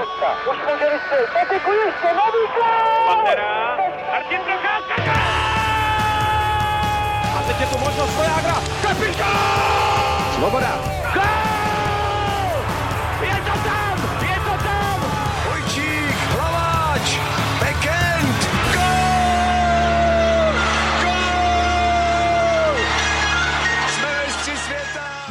šestka. Už může vystřelit. Patiku ještě, nový gol! Pantera, Martin Procházka, A teď je tu možnost Vojágra. Kapitán! Svoboda.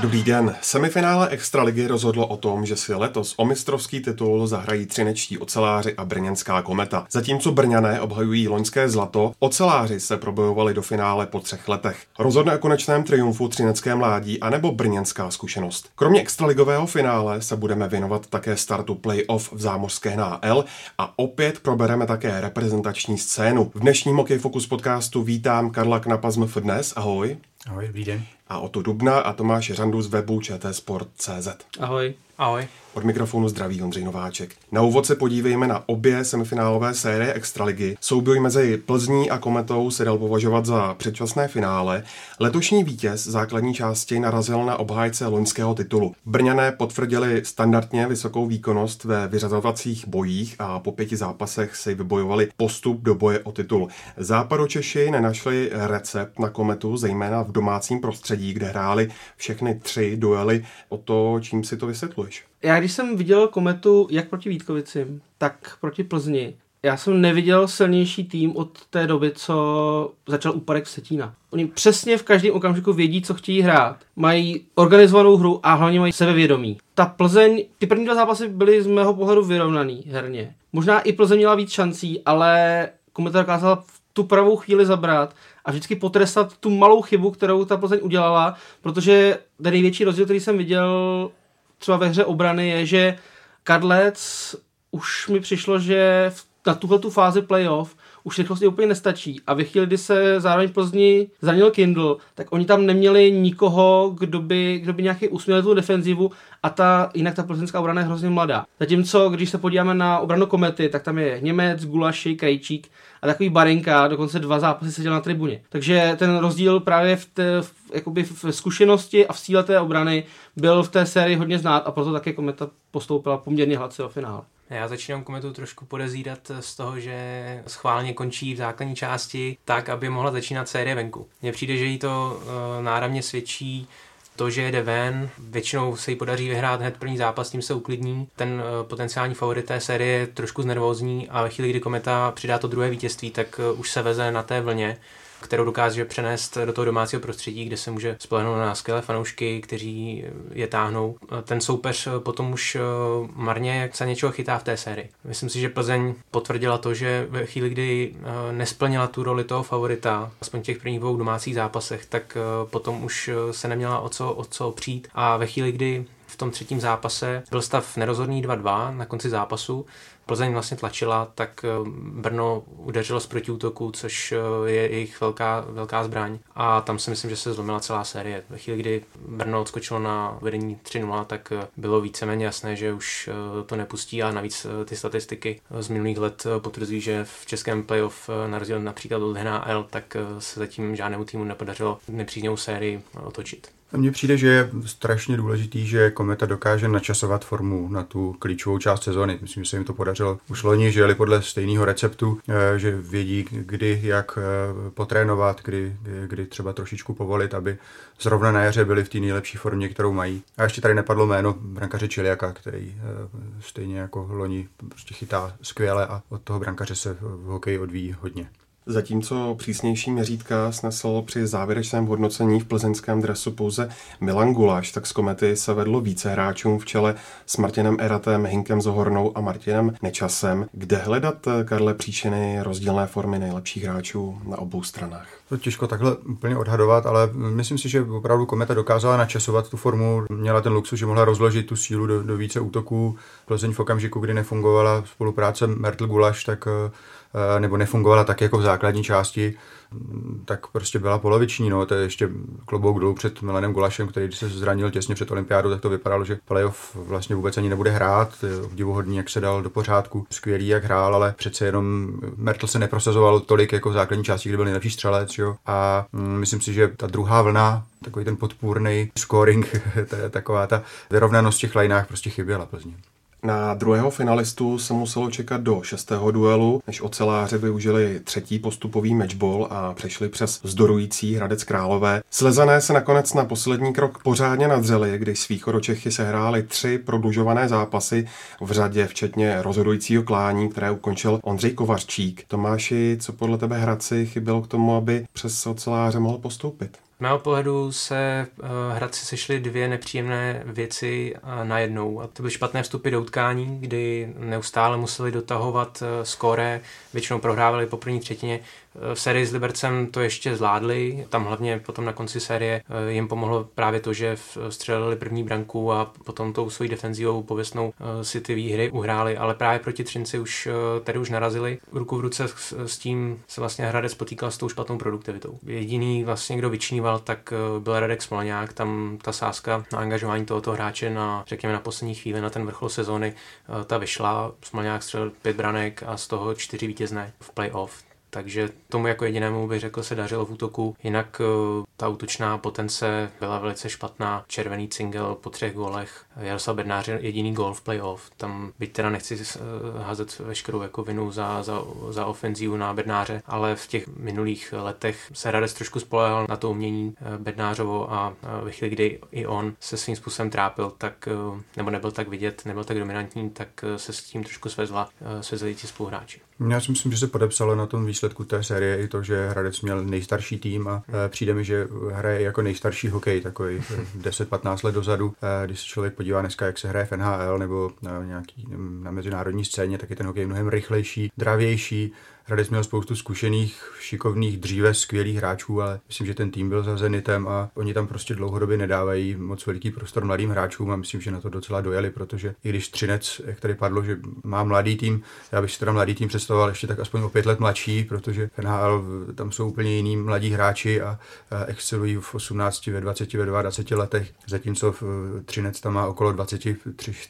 Dobrý den. Semifinále Extraligy rozhodlo o tom, že si letos o mistrovský titul zahrají třinečtí oceláři a brněnská kometa. Zatímco Brňané obhajují loňské zlato, oceláři se probojovali do finále po třech letech. Rozhodne o konečném triumfu třinecké mládí anebo brněnská zkušenost. Kromě extraligového finále se budeme věnovat také startu playoff v zámořské NL a opět probereme také reprezentační scénu. V dnešním Hokej Focus podcastu vítám Karla Knapa z MF Dnes. Ahoj. Ahoj, dobrý den. A Oto Dubna a Tomáš Řandu z webu čtsport.cz. Ahoj. Ahoj. Od mikrofonu zdraví Ondřej Nováček. Na úvod se podívejme na obě semifinálové série Extraligy. Souboj mezi Plzní a Kometou se dal považovat za předčasné finále. Letošní vítěz základní části narazil na obhájce loňského titulu. Brňané potvrdili standardně vysokou výkonnost ve vyřazovacích bojích a po pěti zápasech si vybojovali postup do boje o titul. Západočeši nenašli recept na Kometu, zejména v domácím prostředí, kde hráli všechny tři duely. O to, čím si to vysvětluješ? Já když jsem viděl Kometu jak proti Vítkovicím, tak proti Plzni, já jsem neviděl silnější tým od té doby, co začal úpadek Setína. Oni přesně v každém okamžiku vědí, co chtějí hrát. Mají organizovanou hru a hlavně mají sebevědomí. Ta Plzeň, ty první dva zápasy byly z mého pohledu vyrovnaný herně. Možná i Plzeň měla víc šancí, ale Kometa dokázala v tu pravou chvíli zabrat a vždycky potrestat tu malou chybu, kterou ta Plzeň udělala, protože ten největší rozdíl, který jsem viděl třeba ve hře obrany, je, že Kadlec už mi přišlo, že na tuhle tu fázi playoff už rychlost úplně nestačí. A ve chvíli, kdy se zároveň Plzni zranil Kindle, tak oni tam neměli nikoho, kdo by, kdo by nějaký usměl tu defenzivu a ta, jinak ta plzeňská obrana je hrozně mladá. Zatímco, když se podíváme na obranu Komety, tak tam je Němec, Gulaši, Krejčík a takový Barenka, dokonce dva zápasy seděl na tribuně. Takže ten rozdíl právě v, té, v, jakoby v zkušenosti a v síle té obrany byl v té sérii hodně znát a proto také Kometa postoupila poměrně hladce do finále. Já začínám kometu trošku podezírat z toho, že schválně končí v základní části tak, aby mohla začínat série venku. Mně přijde, že jí to uh, náramně svědčí to, že jde ven, většinou se jí podaří vyhrát hned první zápas, tím se uklidní. Ten uh, potenciální favorit té série je trošku znervózní a ve chvíli, kdy Kometa přidá to druhé vítězství, tak uh, už se veze na té vlně kterou dokáže přenést do toho domácího prostředí, kde se může spolehnout na skvělé fanoušky, kteří je táhnou. Ten soupeř potom už eh, marně se něčeho chytá v té sérii. Myslím si, že Plzeň potvrdila to, že ve chvíli, kdy eh, nesplnila tu roli toho favorita, aspoň v těch prvních dvou domácích zápasech, tak eh, potom už se neměla o co, o co opřít. A ve chvíli, kdy v tom třetím zápase byl stav nerozhodný 2-2 na konci zápasu, Plzeň vlastně tlačila, tak Brno udeřilo z protiútoku, což je jejich velká, velká zbraň. A tam si myslím, že se zlomila celá série. Ve chvíli, kdy Brno odskočilo na vedení 3-0, tak bylo víceméně jasné, že už to nepustí a navíc ty statistiky z minulých let potvrzují, že v českém playoff na rozdíl například od NHL, tak se zatím žádnému týmu nepodařilo nepříznivou sérii otočit. Mně přijde, že je strašně důležitý, že Kometa dokáže načasovat formu na tu klíčovou část sezóny. Myslím, že se jim to podařilo už loni, že jeli podle stejného receptu, že vědí, kdy, jak potrénovat, kdy, kdy třeba trošičku povolit, aby zrovna na jaře byli v té nejlepší formě, kterou mají. A ještě tady nepadlo jméno brankaře Čiliaka, který stejně jako loni prostě chytá skvěle a od toho brankaře se v hokeji odvíjí hodně. Zatímco přísnější měřítka snesl při závěrečném hodnocení v plzeňském dresu pouze Milan Gulaš, tak z komety se vedlo více hráčům v čele s Martinem Eratem, Hinkem Zohornou a Martinem Nečasem. Kde hledat, Karle, příčiny rozdílné formy nejlepších hráčů na obou stranách? To těžko takhle úplně odhadovat, ale myslím si, že opravdu Kometa dokázala načasovat tu formu, měla ten luxus, že mohla rozložit tu sílu do, do více útoků. Plzeň v okamžiku, kdy nefungovala spolupráce Mertl Gulaš, tak nebo nefungovala tak jako v základní části, tak prostě byla poloviční. No. To je ještě klobouk dolů před Milanem Gulašem, který se zranil těsně před olympiádou, tak to vypadalo, že playoff vlastně vůbec ani nebude hrát. Obdivuhodný, jak se dal do pořádku. Skvělý, jak hrál, ale přece jenom Mertl se neprosazoval tolik jako v základní části, kdy byl nejlepší střelec. Jo. A myslím si, že ta druhá vlna takový ten podpůrný scoring, taková ta vyrovnanost v těch lineách prostě chyběla Plzni. Na druhého finalistu se muselo čekat do šestého duelu, než oceláři využili třetí postupový matchball a přešli přes vzdorující Hradec Králové. Slezané se nakonec na poslední krok pořádně nadřeli, když s Čechy sehráli tři prodlužované zápasy v řadě, včetně rozhodujícího klání, které ukončil Ondřej Kovařčík. Tomáši, co podle tebe Hradci chybělo k tomu, aby přes oceláře mohl postoupit? Mého pohledu se uh, Hradci sešly dvě nepříjemné věci uh, najednou. A to byly špatné vstupy do utkání, kdy neustále museli dotahovat uh, skóre, většinou prohrávali po první třetině. V sérii s Libercem to ještě zvládli, tam hlavně potom na konci série jim pomohlo právě to, že střelili první branku a potom tou svojí defenzivou pověstnou si ty výhry uhráli, ale právě proti Třinci už tady už narazili. Ruku v ruce s tím se vlastně Hradec potýkal s tou špatnou produktivitou. Jediný vlastně, kdo vyčníval, tak byl Radek Smolňák, tam ta sázka na angažování tohoto hráče na, řekněme, na poslední chvíli, na ten vrchol sezóny, ta vyšla. Smolňák střelil pět branek a z toho čtyři vítězné v playoff takže tomu jako jedinému bych řekl se dařilo v útoku. Jinak eh, ta útočná potence byla velice špatná. Červený cingel po třech golech. Jaroslav Bednář jediný gol v playoff. Tam byť teda nechci eh, házet veškerou jako vinu za, za, za ofenzívu na Bednáře, ale v těch minulých letech se Radec trošku spolehal na to umění eh, Bednářovo a ve chvíli, kdy i on se svým způsobem trápil, tak nebo nebyl tak vidět, nebyl tak dominantní, tak se s tím trošku svezla, svezli ti spoluhráči. Já si myslím, že se podepsalo na tom výsledku té série i to, že Hradec měl nejstarší tým a e, přijde mi, že hraje jako nejstarší hokej, takový 10-15 let dozadu. E, když se člověk podívá dneska, jak se hraje v NHL nebo na, nějaký, na mezinárodní scéně, tak je ten hokej mnohem rychlejší, dravější, Hradec měl spoustu zkušených, šikovných, dříve skvělých hráčů, ale myslím, že ten tým byl za Zenitem a oni tam prostě dlouhodobě nedávají moc veliký prostor mladým hráčům a myslím, že na to docela dojeli, protože i když Třinec, jak tady padlo, že má mladý tým, já bych si teda mladý tým představoval ještě tak aspoň o pět let mladší, protože NHL tam jsou úplně jiní mladí hráči a excelují v 18, ve 20, ve 22 letech, zatímco v Třinec tam má okolo 23,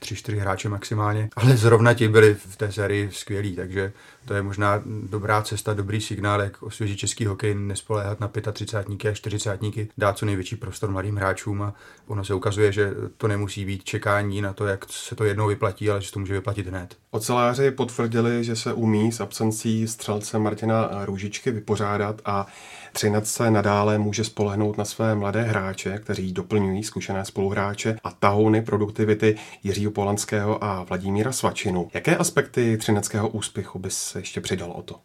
4 hráče maximálně, ale zrovna ti byli v té sérii skvělí, takže to je možná dobrá cesta, dobrý signál, jak osvěžit český hokej, nespoléhat na 35 a 40 dát co největší prostor mladým hráčům a ono se ukazuje, že to nemusí být čekání na to, jak se to jednou vyplatí, ale že to může vyplatit hned. Oceláři potvrdili, že se umí s absencí střelce Martina Růžičky vypořádat a Třinec se nadále může spolehnout na své mladé hráče, kteří doplňují zkušené spoluhráče a tahouny produktivity Jiřího Polanského a Vladimíra Svačinu. Jaké aspekty třineckého úspěchu bys ještě přidal o to?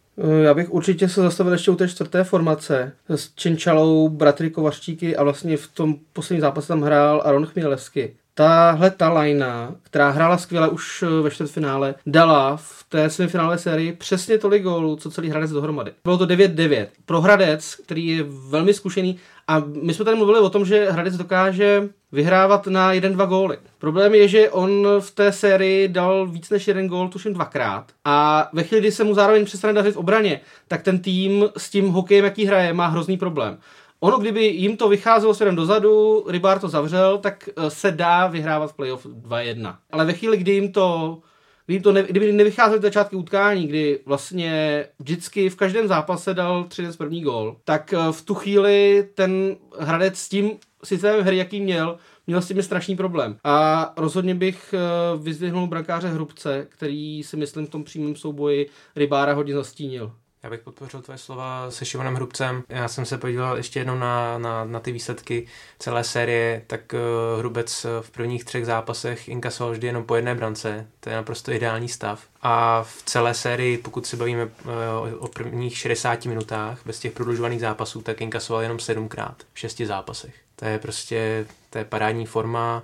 Já bych určitě se zastavil ještě u té čtvrté formace s Čenčalou, bratry Kovařčíky a vlastně v tom posledním zápase tam hrál Aron Chmielevsky tahle ta lajna, která hrála skvěle už eh, ve čtvrtfinále, dala v té semifinálové sérii přesně tolik gólů, co celý Hradec dohromady. Bylo to 9-9. Pro Hradec, který je velmi zkušený, a my jsme tady mluvili o tom, že Hradec dokáže vyhrávat na jeden, dva góly. Problém je, že on v té sérii dal víc než jeden gól, tuším dvakrát. A ve chvíli, kdy se mu zároveň přestane dařit v obraně, tak ten tým s tím hokejem, jaký hraje, má hrozný problém. Ono, kdyby jim to vycházelo směrem dozadu, Rybár to zavřel, tak eh, se dá vyhrávat v playoff 2-1. Ale ve chvíli, kdy jim to kdy to ne, kdyby nevycházely začátky utkání, kdy vlastně vždycky v každém zápase dal 13 první gól, tak eh, v tu chvíli ten Hradec s tím systémem hry, jaký měl, měl s tím strašný problém. A rozhodně bych eh, vyzdvihnul brankáře Hrubce, který si myslím v tom přímém souboji Rybára hodně zastínil. Já bych podpořil tvoje slova se Šivonem Hrubcem. Já jsem se podíval ještě jednou na, na, na ty výsledky celé série, tak uh, Hrubec v prvních třech zápasech inkasoval vždy jenom po jedné brance. To je naprosto ideální stav. A v celé sérii, pokud se bavíme uh, o prvních 60 minutách, bez těch prodlužovaných zápasů, tak inkasoval jenom sedmkrát v šesti zápasech. To je prostě, to je parádní forma,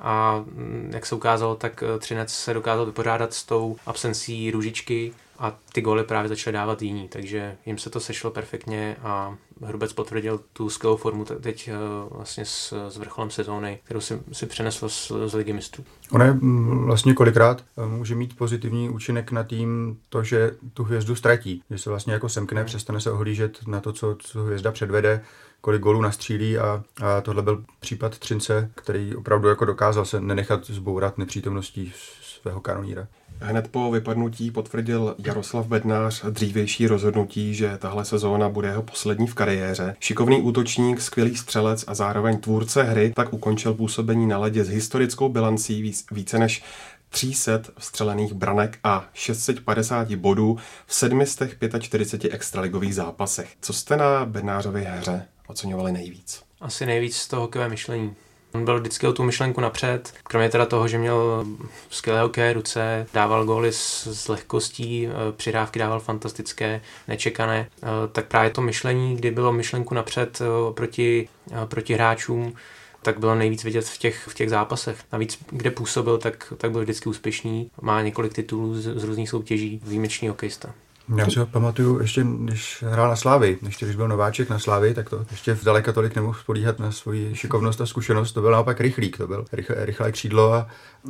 a mm, jak se ukázalo, tak eh, Třinec se dokázal vypořádat s tou absencí růžičky a ty góly právě začaly dávat jiní, takže jim se to sešlo perfektně a Hrubec potvrdil tu skvělou formu teď eh, vlastně s, s vrcholem sezóny, kterou si, si přenesl z, z ligy mistrů. Ono je mm, vlastně kolikrát eh, může mít pozitivní účinek na tým to, že tu hvězdu ztratí, že se vlastně jako semkne, přestane se ohlížet na to, co, co hvězda předvede, kolik golů nastřílí a, a tohle byl případ Třince, který opravdu jako dokázal se nenechat zbourat nepřítomností svého kanoníra. Hned po vypadnutí potvrdil Jaroslav Bednář dřívější rozhodnutí, že tahle sezóna bude jeho poslední v kariéře. Šikovný útočník, skvělý střelec a zároveň tvůrce hry tak ukončil působení na ledě s historickou bilancí více než 300 vstřelených branek a 650 bodů v 745 extraligových zápasech. Co jste na Bednářově hře oceňovali nejvíc? Asi nejvíc z toho hokejové myšlení. On byl vždycky o tu myšlenku napřed, kromě teda toho, že měl skvělé hokej ruce, dával góly s, s lehkostí, eh, přidávky dával fantastické, nečekané, eh, tak právě to myšlení, kdy bylo myšlenku napřed eh, proti, proti hráčům, tak bylo nejvíc vidět v těch, v těch zápasech. Navíc, kde působil, tak, tak byl vždycky úspěšný. Má několik titulů z, z různých soutěží, výjimečný hokejista. Já si ho pamatuju ještě, když hrál na Slávy, ještě když byl nováček na Slávy, tak to ještě zdaleka tolik nemohl spolíhat na svoji šikovnost a zkušenost. To byl naopak rychlík, to byl rychle, rychlé křídlo a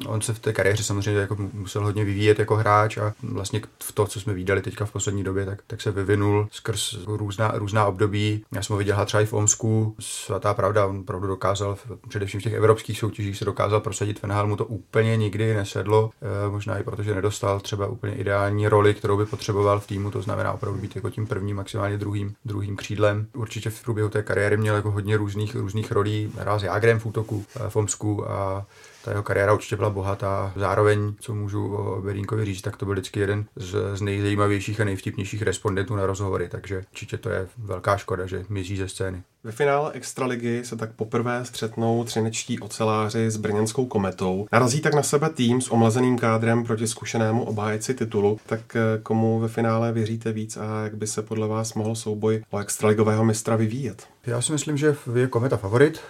on se v té kariéře samozřejmě jako musel hodně vyvíjet jako hráč a vlastně v to, co jsme viděli teďka v poslední době, tak, tak se vyvinul skrz různá, různá období. Já jsem ho viděl třeba i v Omsku, svatá pravda, on opravdu dokázal, především v těch evropských soutěžích se dokázal prosadit. Venhal mu to úplně nikdy nesedlo, e, možná i protože nedostal třeba úplně ideální roli, kterou by potřeboval v týmu, to znamená opravdu být jako tím prvním, maximálně druhým, druhým křídlem. Určitě v průběhu té kariéry měl jako hodně různých, různých rolí, hrál s Jágrem v útoku v Omsku a ta jeho kariéra určitě byla bohatá. Zároveň, co můžu o Berínkovi říct, tak to byl vždycky jeden z, z nejzajímavějších a nejvtipnějších respondentů na rozhovory, takže určitě to je velká škoda, že mizí ze scény. Ve finále Extraligy se tak poprvé střetnou třinečtí oceláři s brněnskou kometou. Narazí tak na sebe tým s omlazeným kádrem proti zkušenému obhájci titulu. Tak eh, komu ve finále věříte víc a jak by se podle vás mohl souboj o extraligového mistra vyvíjet? Já si myslím, že je kometa favorit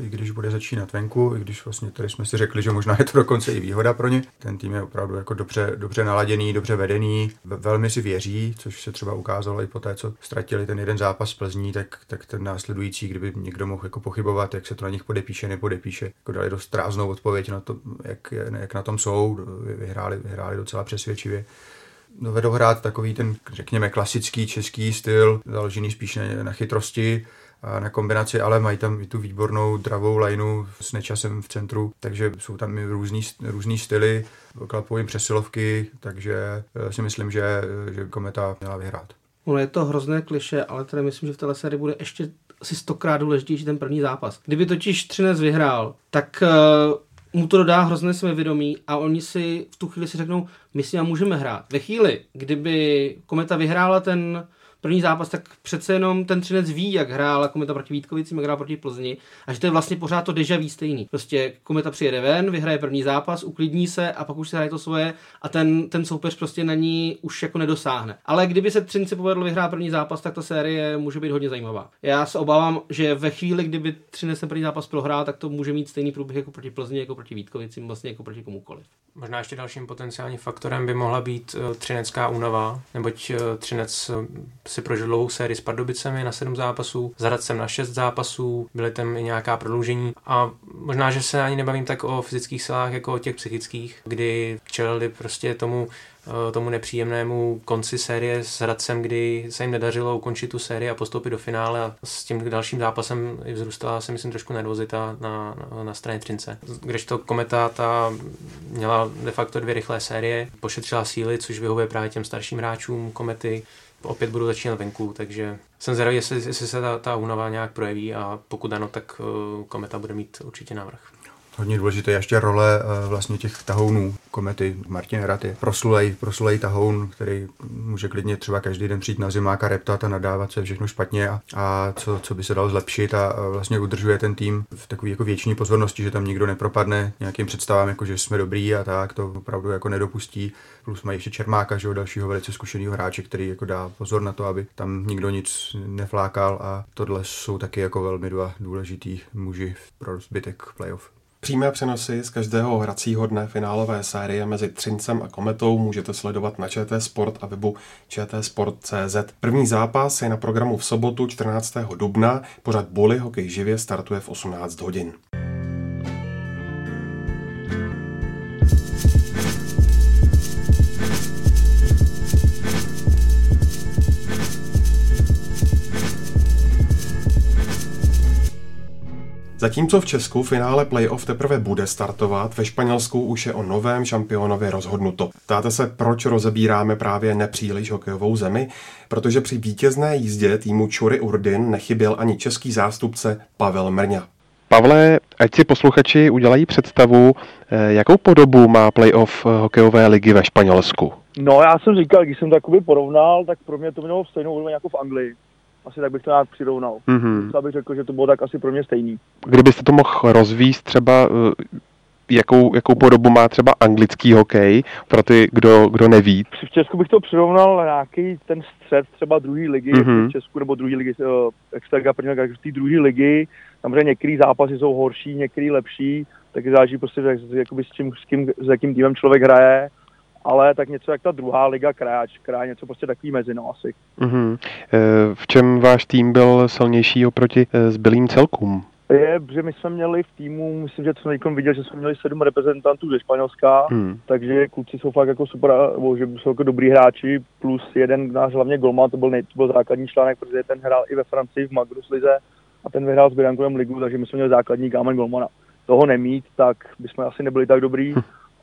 i když bude začínat venku, i když vlastně tady jsme si řekli, že možná je to dokonce i výhoda pro ně. Ten tým je opravdu jako dobře, dobře naladěný, dobře vedený, velmi si věří, což se třeba ukázalo i po té, co ztratili ten jeden zápas Plzní, tak, tak ten následující, kdyby někdo mohl jako pochybovat, jak se to na nich podepíše, nepodepíše, jako dali dost tráznou odpověď na to, jak, jak na tom jsou, vyhráli, vyhráli docela přesvědčivě dovedou hrát takový ten, řekněme, klasický český styl, založený spíš na, na chytrosti, na kombinaci, ale mají tam i tu výbornou dravou lineu s nečasem v centru, takže jsou tam i různý, různý styly, klapují přesilovky, takže eh, si myslím, že, že Kometa měla vyhrát. Ono je to hrozné kliše, ale tady myslím, že v téhle sérii bude ještě asi stokrát důležitější ten první zápas. Kdyby totiž Třinec vyhrál, tak uh, mu to dodá hrozné svědomí a oni si v tu chvíli si řeknou, my si můžeme hrát. Ve chvíli, kdyby Kometa vyhrála ten první zápas, tak přece jenom ten Třinec ví, jak hrál Kometa proti Vítkovicím, jak hrál proti Plzni a že to je vlastně pořád to deja stejný. Prostě Kometa přijede ven, vyhraje první zápas, uklidní se a pak už se hraje to svoje a ten, ten soupeř prostě na ní už jako nedosáhne. Ale kdyby se Třinci povedlo vyhrát první zápas, tak ta série může být hodně zajímavá. Já se obávám, že ve chvíli, kdyby Třinec ten první zápas prohrál, tak to může mít stejný průběh jako proti Plzni, jako proti Vítkovicím, vlastně jako proti komukoliv. Možná ještě dalším potenciálním faktorem by mohla být uh, třinecká únava, neboť uh, Třinec uh, si prožil dlouhou sérii s Pardubicemi na sedm zápasů, s Hradcem na šest zápasů, byly tam i nějaká prodloužení a možná, že se ani nebavím tak o fyzických silách jako o těch psychických, kdy čelili prostě tomu Eh, tomu nepříjemnému konci série s Hradcem, kdy se jim nedařilo ukončit tu sérii a postoupit do finále a s tím dalším zápasem i vzrůstala se myslím trošku nervozita na, na, na straně Trince. to Kometa ta měla de facto dvě rychlé série, pošetřila síly, což vyhovuje právě těm starším hráčům Komety, opět budu začínat venku, takže jsem zvědavý, jestli, jestli se ta, ta únava nějak projeví a pokud ano, tak uh, Kometa bude mít určitě návrh hodně důležité ještě role eh, vlastně těch tahounů komety. Martin Rat je proslulej, proslulej tahoun, který může klidně třeba každý den přijít na zimáka, reptat a nadávat se všechno špatně a, a co, co, by se dalo zlepšit a, vlastně udržuje ten tým v takové jako větší pozornosti, že tam nikdo nepropadne nějakým představám, jako že jsme dobrý a tak, to opravdu jako nedopustí. Plus mají ještě Čermáka, že dalšího velice zkušeného hráče, který jako dá pozor na to, aby tam nikdo nic neflákal a tohle jsou taky jako velmi dva důležitý muži pro zbytek playoff. Přímé přenosy z každého hracího dne finálové série mezi Třincem a Kometou můžete sledovat na ČT Sport a webu čtsport.cz. První zápas je na programu v sobotu 14. dubna. Pořad Boli hokej živě startuje v 18 hodin. Zatímco v Česku finále playoff teprve bude startovat, ve Španělsku už je o novém šampionově rozhodnuto. Ptáte se, proč rozebíráme právě nepříliš hokejovou zemi? Protože při vítězné jízdě týmu Čury Urdin nechyběl ani český zástupce Pavel Mrňa. Pavle, ať si posluchači udělají představu, eh, jakou podobu má playoff hokejové ligy ve Španělsku? No, já jsem říkal, když jsem to porovnal, tak pro mě to mělo stejnou úroveň jako v Anglii. Asi tak bych to nějak přirovnal. Mhm. Mm-hmm. bych řekl, že to bylo tak asi pro mě stejný. Kdybyste to mohl rozvíst třeba, eh, jakou, jakou podobu má třeba anglický hokej, pro ty, kdo, kdo neví? V Česku bych to přirovnal na nějaký ten střed třeba druhé ligy Mhm. v Česku, nebo druhé ligy, uh, extraliga, první liga, z té druhé ligy. Samozřejmě některé zápasy jsou horší, některé lepší, tak záleží prostě, jak, jakoby s, čím, s, kým, s jakým týmem člověk hraje. Ale tak něco jak ta druhá liga kráč, krá něco prostě takový mezi, no asi. Mhm. Eh, V čem váš tým byl silnější oproti eh, zbylým celkům? Je, že my jsme měli v týmu, myslím, že jsem teď viděl, že jsme měli sedm reprezentantů ze Španělska, Hmm. takže kluci jsou fakt jako super, že jsou jako dobrý hráči, plus jeden náš hlavně golman, to byl, nej, to byl základní článek, protože ten hrál i ve Francii v Magnus Lize a ten vyhrál s Biankovem ligu, takže my jsme měli základní kámen golmana. Toho nemít, tak bychom asi nebyli tak dobrý,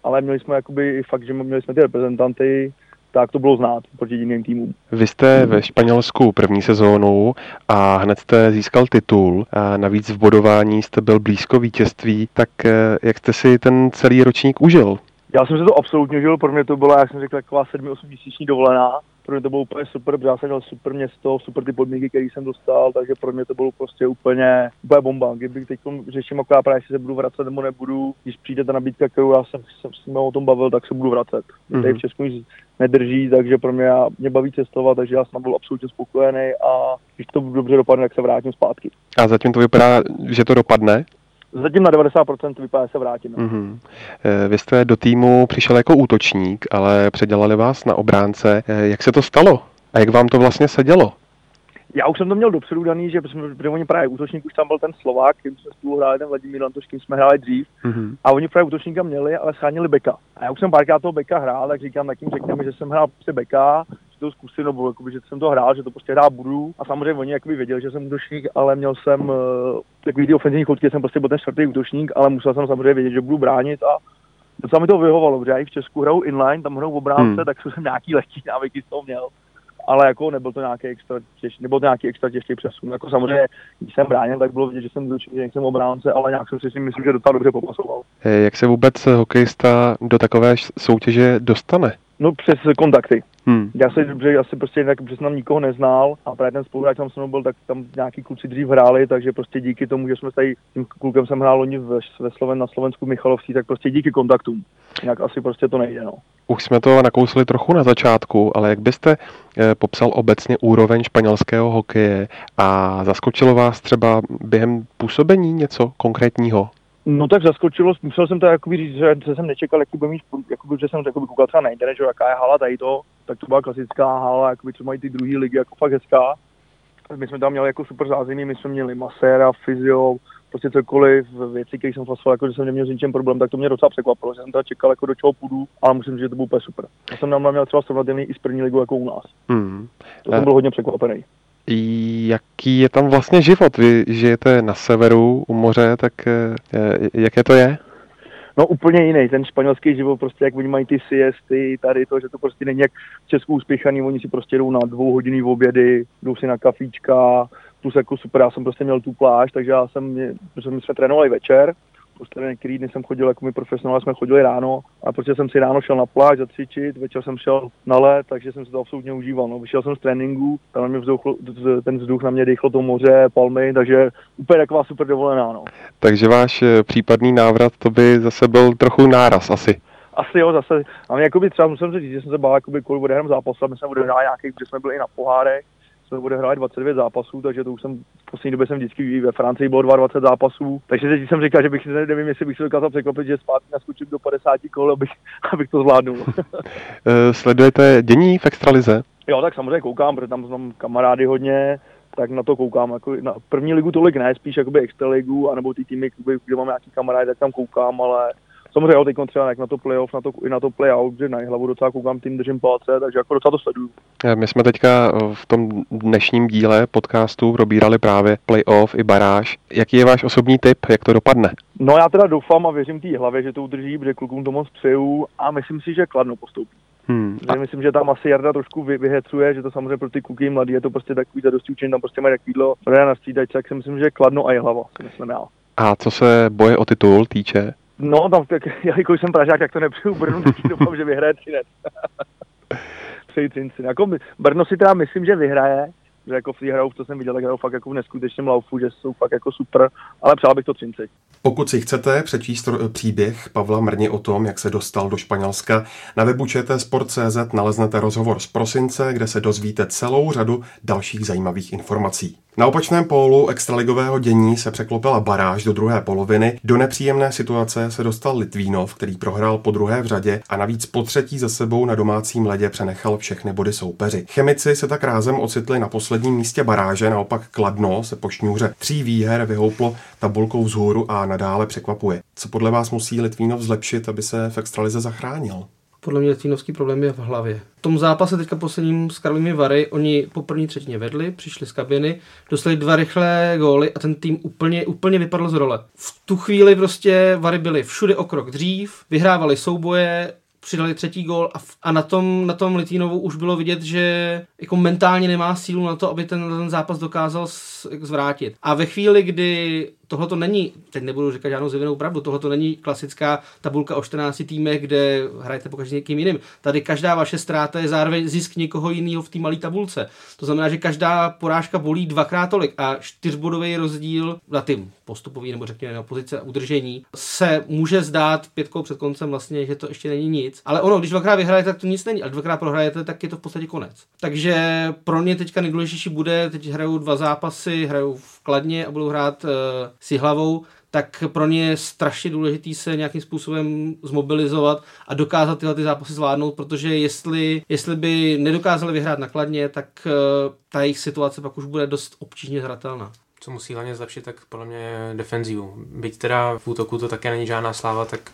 ale měli jsme jakoby i fakt, že měli jsme ty reprezentanty, tak to bylo znát proti jiným týmům. Vy jste ve Španělsku první sezónu a hned jste získal titul a navíc v bodování jste byl blízko vítězství, tak eh, jak jste si ten celý ročník užil? Já jsem si to absolutně užil, pro mě to byla, jak jsem řekl, taková 7-8 měsíční dovolená. Pro mě to bylo úplně super, protože já jsem měl super město, super ty podmínky, které jsem dostal, takže pro mě to bylo prostě úplně, úplně bomba. Kdybych teď řeším akorát právě, jestli se budu vracet nebo nebudu, když přijde ta nabídka, kterou já jsem, jsem s nimi o tom bavil, tak se budu vracet. Mm-hmm. Tady v Česku nic nedrží, takže pro mě já, mě baví cestovat, takže já jsem byl absolutně spokojený a když to dobře dopadne, tak se vrátím zpátky. A zatím to vypadá, že to dopadne? Zatím na 90% vypadá, že se vrátím. Mhm. Eh, Vy jste do týmu přišel jako útočník, ale předělali vás na obránce. Eh, Jak se to stalo? A jak vám to vlastně sedělo? Já už jsem to měl dopředu daný, že jsme, protože oni právě útočník už tam byl ten Slovák, kterým jsme spolu hráli, ten Vladimír Lantoš, kým jsme hráli dřív. Mhm. A oni právě útočníka měli, ale schánili beka. A já už jsem párkrát toho beka hrál, tak říkám, tak jim řekneme, že jsem hrál prostě beka, to zkusím, nebo jakoby, že jsem to hrál, že to prostě hrát budu. A samozřejmě oni jakoby věděli, že jsem útočník, ale měl jsem uh, takový ty ofenzivní chutky, jsem prostě byl ten čtvrtý útočník, ale musel jsem samozřejmě vědět, že budu bránit a docela mi to vyhovalo, protože já i v Česku hraju inline, tam hraju v obránce, Hmm. tak jsem nějaký lehký návyky z toho měl ale jako nebyl to nějaký extra těžký, nebyl to nějaký extra těžký přesun. Jako samozřejmě, když jsem bránil, tak bylo vidět, že jsem útočník, že jsem obránce, ale nějak jsem si s tím myslím, že docela dobře popasoval. Eh, Jak se vůbec hokejista do takové soutěže dostane? No přes kontakty. Hmm. Já se dobře, já si prostě jinak, jsem tam nikoho neznal a právě ten spoluhráč tam se mnou byl, tak tam nějaký kluci dřív hráli, takže prostě díky tomu, že jsme tady s tím klukem jsem hrál loni ve, ve Sloven, na Slovensku Michalovcí, tak prostě díky kontaktům. Jinak asi prostě to nejde, no. Už jsme to nakousli trochu na začátku, ale jak byste eh, popsal obecně úroveň španělského hokeje a zaskočilo vás třeba během působení něco konkrétního? No tak zaskočilo, musel jsem to jakoby říct, že, jsem nečekal, jaký bude mít, jakoby, že jsem jakoby koukal třeba na internet, že jaká je hala tady to, tak to byla klasická hala, jakoby, co mají ty druhé ligy, jako fakt hezká. My jsme tam měli jako super zázemí, my jsme měli maséra, fyzio, prostě cokoliv, věci, které jsem hlasoval, jako že jsem neměl s ničím problém, tak to mě docela překvapilo, že jsem teda čekal, jako do čeho půjdu, ale musím říct, že to bylo úplně super. Já jsem tam měl třeba srovnatelný i s první ligu jako u nás. Hmm. To jsem byl hodně překvapený. Jaký je tam vlastně život? Vy žijete na severu u moře, tak eh, eh, jaké to je? No úplně jiný, ten španělský život, prostě jak oni mají ty siesty, tady to, že to prostě není jak v Česku uspěchaný, oni si prostě jdou na dvouhodinný obědy, jdou si na kafíčka, plus jako super, já jsem prostě měl tu pláž, takže já jsem, my jsme trénovali večer, prostě některý dny jsem chodil, jako my profesionálně jsme chodili ráno, a protože jsem si ráno šel na pláž zacvičit, večer jsem šel na let, takže jsem si to absolutně užíval. No. Vyšel jsem z tréninku, tam na mě vzduch, ten vzduch na mě dýchlo to moře, palmy, takže úplně taková super dovolená. No. Takže váš eh, případný návrat, to by zase byl trochu náraz asi. Asi jo, zase. A mě jakoby třeba musím říct, že jsem se bál, jakoby, kolik bude hrát zápas, a my jsme odehráli nějaký, že jsme byli i na pohárech, jsme odehráli 29 zápasů, takže to už jsem v poslední době jsem vždycky ve Francii bylo 22 zápasů, takže teď jsem říkal, že bych nevím, jestli bych se dokázal překvapit, že zpátky naskočím do 50 kol, abych, abych to zvládnul. Eh, Sledujete dění v extralize? jo, tak samozřejmě koukám, protože tam znám kamarády hodně, tak na to koukám. Jako na první ligu tolik ne, spíš jakoby extraligu, anebo ty týmy, kde mám nějaký kamarády, tak tam koukám, ale samozřejmě jo, teď třeba jak na to playoff, na to, i na to playout, že na hlavu docela koukám, tým držím palce, takže jako docela to sleduju. Eh, My jsme teďka eh, v tom dnešním díle podcastu probírali právě playoff i baráž. Jaký je váš osobní tip, jak to dopadne? No já teda doufám a věřím té hlavě, že to udrží, protože klukům to moc přeju a myslím si, že Kladno postoupí. Hmm. Já myslím, že tam asi Jarda trošku vy, vyhecuje, že to samozřejmě pro ty kluky mladý je to prostě takový zadosti učení, tam prostě mají takovýhle na střídačce, tak si myslím, že Kladno a je hlava, myslím já. A co se boje o titul týče? No, tam, tak, jelikož jsem Pražák, jak to nepřeju Brnu, tak doufám, že vyhraje Třinec. Přeji Třinci. Jako, Brno si teda myslím, že vyhraje, že jako v té hrajou, to jsem viděl, tak hrajou fakt jako v neskutečném laufu, že jsou fakt jako super, ale přál bych to Třinci. Pokud si chcete přečíst příběh Pavla Mrni o tom, jak se dostal do Španělska, na webu Sport.cz naleznete rozhovor z prosince, kde se dozvíte celou řadu dalších zajímavých informací. Na opačném pólu extraligového dění se překlopila baráž do druhé poloviny. Do nepříjemné situace se dostal Litvínov, který prohrál po druhé v řadě a navíc po třetí za sebou na domácím ledě přenechal všechny body soupeři. Chemici se tak rázem ocitli na posledním místě baráže, naopak Kladno se po šňůře tří výher vyhouplo tabulkou vzhůru a nadále překvapuje. Co podle vás musí Litvínov zlepšit, aby se v extralize zachránil? Podle mě Litvínovský problém je v hlavě. V tom zápase teďka posledním s Karlovými Vary, oni po první třetině vedli, přišli z kabiny, dostali dva rychlé góly a ten tým úplně, úplně vypadl z role. V tu chvíli prostě Vary byly všude o krok dřív, vyhrávali souboje, přidali třetí gól a, a na tom, na tom Litínovu už bylo vidět, že jako mentálně nemá sílu na to, aby ten, ten zápas dokázal zvrátit. A ve chvíli, kdy tohle to není, teď nebudu říkat žádnou zjevenou pravdu, tohle to není klasická tabulka o 14 týmech, kde hrajete po každý někým jiným. Tady každá vaše ztráta je zároveň zisk někoho jiného v té malé tabulce. To znamená, že každá porážka bolí dvakrát tolik a čtyřbodový rozdíl na tým postupový nebo řekněme na pozice udržení se může zdát pětkou před koncem vlastně, že to ještě není nic. Ale ono, když dvakrát vyhrajete, tak to nic není, ale dvakrát prohrajete, tak je to v podstatě konec. Takže pro mě teďka nejdůležitější bude, teď hrajou dva zápasy, hrajou v Kladně a budou hrát uh, si hlavou, tak pro ně je strašně důležitý se nějakým způsobem zmobilizovat a dokázat tyhle ty zápasy zvládnout, protože jestli, jestli by nedokázali vyhrát nakladně, tak uh, ta jejich situace pak už bude dost obtížně zhratelná co musí hlavně zlepšit, tak podle mě je defenzivu. Byť teda v útoku to také není žádná sláva, tak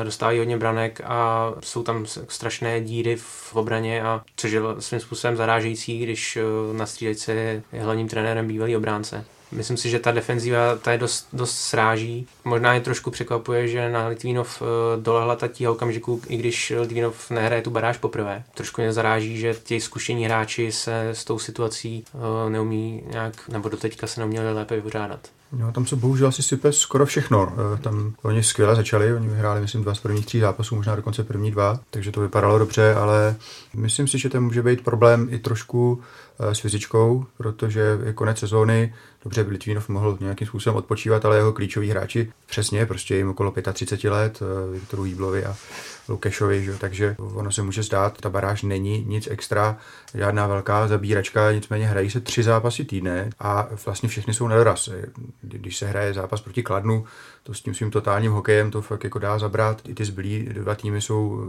eh, dostávají hodně branek a jsou tam strašné díry v obraně, a což je svým způsobem zarážející, když eh, na střílečce je hlavním trenérem bývalý obránce. Myslím si, že ta defenzíva ta je dost, dost sráží. Možná je trošku překvapuje, že na Litvínov eh, dolehla ta tíha okamžiku, i když Litvínov nehraje tu baráž poprvé. Trošku mě zaráží, že ti zkušení hráči se s tou situací eh, neumí nějak, nebo doteďka se neuměli lépe vypořádat. No, tam se bohužel asi sype skoro všechno. Eh, tam oni skvěle začali, oni vyhráli, myslím, dva z prvních tří zápasů, možná dokonce první dva, takže to vypadalo dobře, ale myslím si, že to může být problém i trošku s fyzičkou, protože je konec sezóny, dobře, Litvínov mohl nějakým způsobem odpočívat, ale jeho klíčoví hráči přesně, prostě jim okolo 35 let, eh, Viktoru Jíblovi a Lukešovi, že? takže ono se může zdát, ta baráž není nic extra, žádná velká zabíračka, nicméně hrají se tři zápasy týdne a vlastně všechny jsou nedoraz. Když se hraje zápas proti Kladnu, to s tím svým totálním hokejem to fakt jako dá zabrat. I ty zbylí dva týmy jsou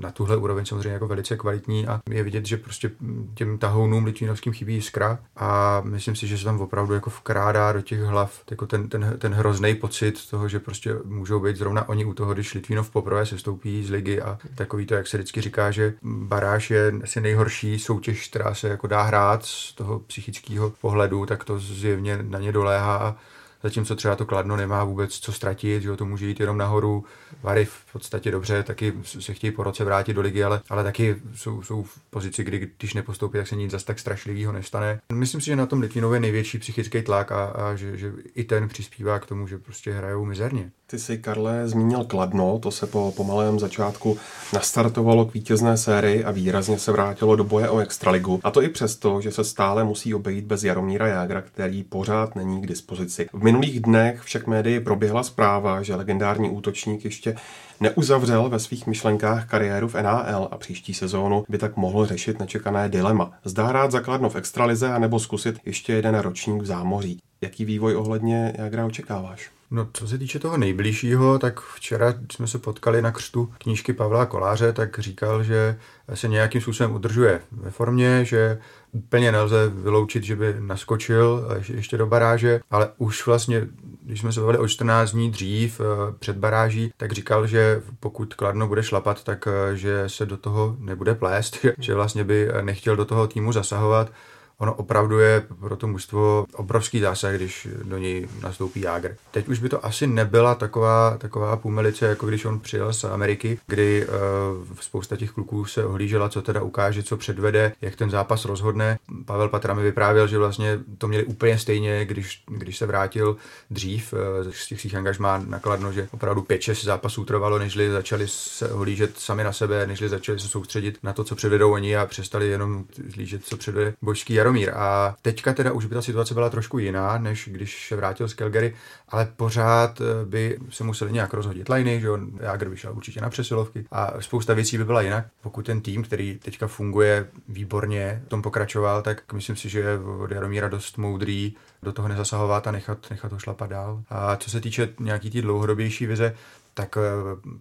na tuhle úroveň samozřejmě jako velice kvalitní a je vidět, že prostě těm tahounům litvínovským chybí jiskra a myslím si, že se tam opravdu jako vkrádá do těch hlav jako ten, ten, ten hrozný pocit toho, že prostě můžou být zrovna oni u toho, když Litvínov poprvé se stoupí z ligy a takový to, jak se vždycky říká, že baráž je asi nejhorší soutěž, která se jako dá hrát z toho psychického pohledu, tak to zjevně na ně doléhá zatímco třeba to Kladno nemá vůbec co ztratit, že to může jít jenom nahoru. Vary v podstatě dobře, taky se chtějí po roce vrátit do ligy, ale, ale taky jsou, jsou v pozici, kdy když nepostoupí, tak se nic zas tak strašlivého nestane. Myslím si, že na tom Litvinově největší psychický tlak a, a že, že, i ten přispívá k tomu, že prostě hrajou mizerně. Ty jsi, Karle, zmínil Kladno, to se po pomalém začátku nastartovalo k vítězné sérii a výrazně se vrátilo do boje o extraligu. A to i přesto, že se stále musí obejít bez Jaromíra Jágra, který pořád není k dispozici. V minulých dnech však médii proběhla zpráva, že legendární útočník ještě neuzavřel ve svých myšlenkách kariéru v NHL a příští sezónu by tak mohl řešit nečekané dilema. Zdá hrát zakladno v extralize anebo zkusit ještě jeden ročník v zámoří. Jaký vývoj ohledně Jagra očekáváš? No, co se týče toho nejbližšího, tak včera jsme se potkali na křtu knížky Pavla Koláře, tak říkal, že se nějakým způsobem udržuje ve formě, že úplně nelze vyloučit, že by naskočil ještě do baráže, ale už vlastně, když jsme se bavili o 14 dní dřív eh, před baráží, tak říkal, že pokud Kladno bude šlapat, tak eh, že se do toho nebude plést, že vlastně by nechtěl do toho týmu zasahovat ono opravdu je pro to mužstvo obrovský zásah, když do něj nastoupí Jágr. Teď už by to asi nebyla taková, taková půmelice, jako když on přijel z Ameriky, kdy uh, spousta těch kluků se ohlížela, co teda ukáže, co předvede, jak ten zápas rozhodne. Pavel Patra mi vyprávěl, že vlastně to měli úplně stejně, když, když se vrátil dřív uh, z těch svých angažmá nakladno, že opravdu 5-6 zápasů trvalo, nežli začali se ohlížet sami na sebe, nežli začali se soustředit na to, co předvedou oni a přestali jenom zlížet, co předvede božský Jaromír. A teďka teda už by ta situace byla trošku jiná, než když se vrátil z Calgary, ale pořád eh, by se museli nějak rozhodit liny, že on Jágr vyšel určitě na přesilovky a spousta věcí by byla jinak. Pokud ten tým, který teďka funguje výborně, v tom pokračoval, tak myslím si, že je od Jaromíra dost moudrý do toho nezasahovat a nechat, nechat ho šlapat dál. A co se týče nějaký té dlouhodobější vize, tak eh,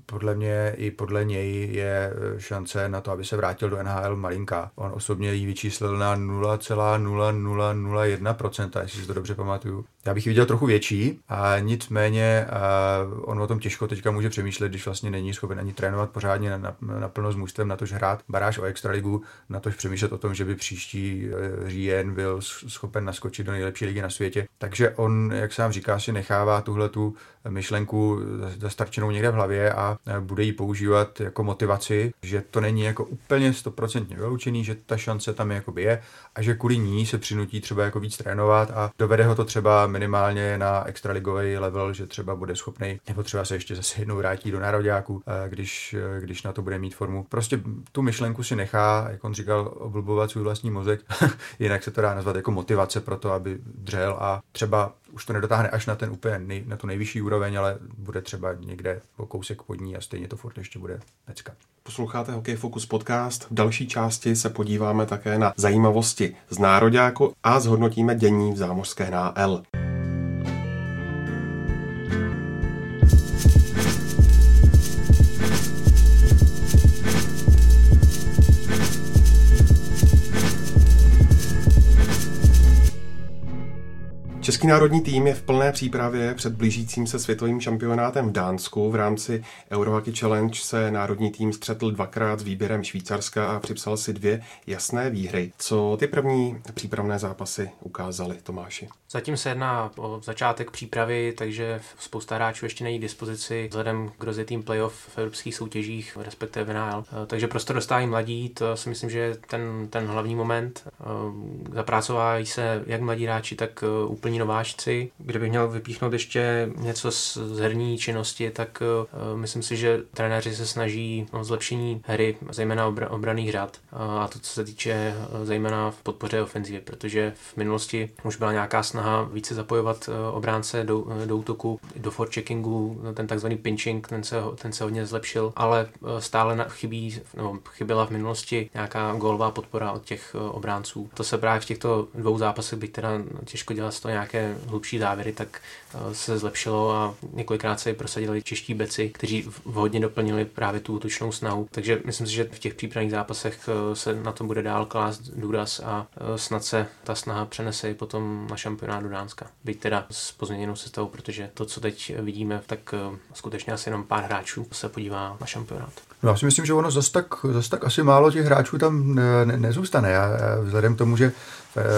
podle mě i podle něj je eh, šance na to, aby se vrátil do NHL malinká. On osobně ji vyčíslil na 0,0001%, jestli si to dobře pamatuju. Já bych ji viděl trochu větší, a nicméně a on o tom těžko teďka může přemýšlet, když vlastně není schopen ani trénovat pořádně na, na, plno s mužstvem, na tož hrát baráž o extraligu, na tož přemýšlet o tom, že by příští eh, říjen byl schopen naskočit do nejlepší ligy na světě. Takže on, jak sám říká, si nechává tuhle tu myšlenku zastarčenou někde v hlavě a bude ji používat jako motivaci, že to není jako úplně stoprocentně vyloučený, že ta šance tam jakoby je a že kvůli ní se přinutí třeba jako víc trénovat a dovede ho to třeba minimálně na extraligový level, že třeba bude schopný, nebo třeba se ještě zase jednou vrátí do nároďáku, když, když na to bude mít formu. Prostě tu myšlenku si nechá, jak on říkal, oblbovat svůj vlastní mozek, jinak se to dá nazvat jako motivace pro to, aby dřel a třeba už to nedotáhne až na ten úplně nej, na tu nejvyšší úroveň, ale bude třeba někde o kousek pod ní a stejně to furt ještě bude neckat. Posloucháte Hokej Focus podcast. V další části se podíváme také na zajímavosti z Nároďáku a zhodnotíme dění v zámořské NL. Český národní tým je v plné přípravě před blížícím se světovým šampionátem v Dánsku. V rámci Eurohockey Challenge se národní tým střetl dvakrát s výběrem Švýcarska a připsal si dvě jasné výhry. Co ty první přípravné zápasy ukázaly, Tomáši? Zatím se jedná o začátek přípravy, takže spousta hráčů ještě není k dispozici vzhledem k rozjetým playoff v evropských soutěžích, respektive NHL. Takže prostor dostávají mladí, to si myslím, že je ten, ten hlavní moment. Zapracovávají se jak mladí hráči, tak úplně nováčci. Kdybych měl vypíchnout ještě něco z herní činnosti, tak myslím si, že trenéři se snaží o zlepšení hry, zejména obr- obraných řad. A to, co se týče zejména v podpoře ofenzivy, protože v minulosti už byla nějaká snaha více zapojovat uh, obránce do, uh, do útoku, do forecheckingu, ten takzvaný pinching, ten se, ten se hodně zlepšil, ale uh, stále chybí, no, chyběla v minulosti nějaká gólová podpora od těch obránců. To se právě v těchto dvou zápasech, byť teda těžko dělat z toho nějak nějaké hlubší závěry, tak eh, se zlepšilo a několikrát se prosadili čeští beci, kteří vhodně doplnili právě tu útočnou snahu. Takže myslím si, že v těch přípravných zápasech eh, se na tom bude dál klást důraz a eh, snad se ta snaha přenese i potom na šampionát do Dánska. Byť teda s pozměněnou sestavou, protože to, co teď vidíme, tak skutečně asi jenom pár hráčů se podívá na šampionát. No, já si myslím, že ono zase tak, zas tak asi málo těch hráčů tam ne, ne, nezůstane. Já, vzhledem k tomu, že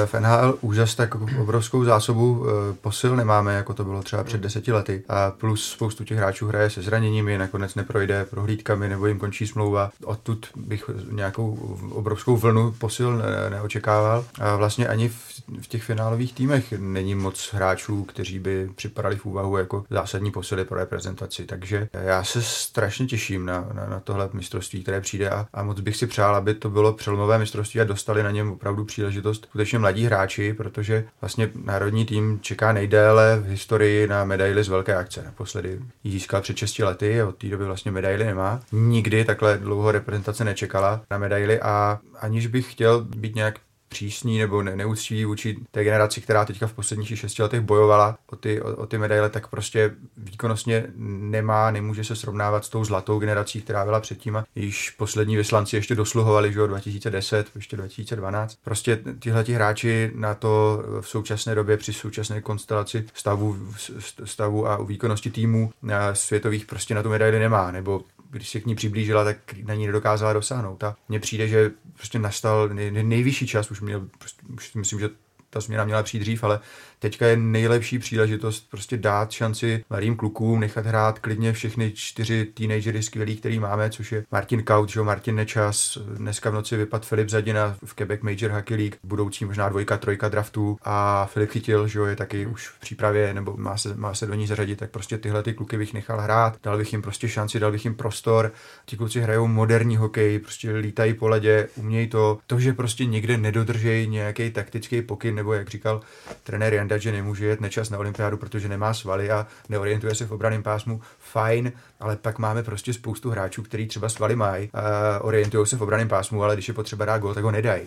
v NHL úžas tak obrovskou zásobu eh, posil nemáme, jako to bylo třeba před deseti lety. A plus spoustu těch hráčů hraje se zraněními, nakonec neprojde prohlídkami nebo jim končí smlouva. Odtud bych nějakou obrovskou vlnu posil ne- neočekával. A vlastně ani v, v těch finálových týmech není moc hráčů, kteří by připadali v úvahu jako zásadní posily pro reprezentaci. Takže já se strašně těším na, na, na tohle mistrovství, které přijde a, a moc bych si přál, aby to bylo přelomové mistrovství a dostali na něm opravdu příležitost skutečně mladí hráči, protože vlastně národní tým čeká nejdéle v historii na medaili z velké akce. Naposledy ji získal před 6 lety a od té doby vlastně medaily nemá. Nikdy takhle dlouho reprezentace nečekala na medaily a aniž bych chtěl být nějak přísní nebo ne, neúctiví vůči té generaci, která teďka v posledních šesti letech bojovala o ty, o, o ty medaile, tak prostě výkonnostně nemá, nemůže se srovnávat s tou zlatou generací, která byla předtím a již poslední vyslanci ještě dosluhovali, že 2010, ještě 2012. Prostě tihle hráči na to v současné době při současné konstelaci stavu, stavu a výkonnosti týmu světových prostě na tu medaili nemá, nebo když se k ní přiblížila, tak na ní nedokázala dosáhnout. A mně přijde, že prostě nastal nej, nejvyšší čas, už, měl, prostě, už myslím, že ta změna měla přijít dřív, ale teďka je nejlepší příležitost prostě dát šanci mladým klukům, nechat hrát klidně všechny čtyři teenagery skvělý, který máme, což je Martin Kaut, Martin Nečas, dneska v noci vypad Filip Zadina v Quebec Major Hockey League, budoucí možná dvojka, trojka draftů a Filip Chytil, že je taky už v přípravě, nebo má se, má se do ní zařadit, tak prostě tyhle ty kluky bych nechal hrát, dal bych jim prostě šanci, dal bych jim prostor. Ti kluci hrajou moderní hokej, prostě lítají po ledě, umějí to. To, že prostě někde nedodržejí nějaký taktický pokyn, nebo jak říkal trenér Jan Janda, že nemůže jet nečas na olympiádu, protože nemá svaly a neorientuje se v obraném pásmu, fajn, ale pak máme prostě spoustu hráčů, kteří třeba svaly mají, orientují se v obraném pásmu, ale když je potřeba dát gol, tak ho nedají.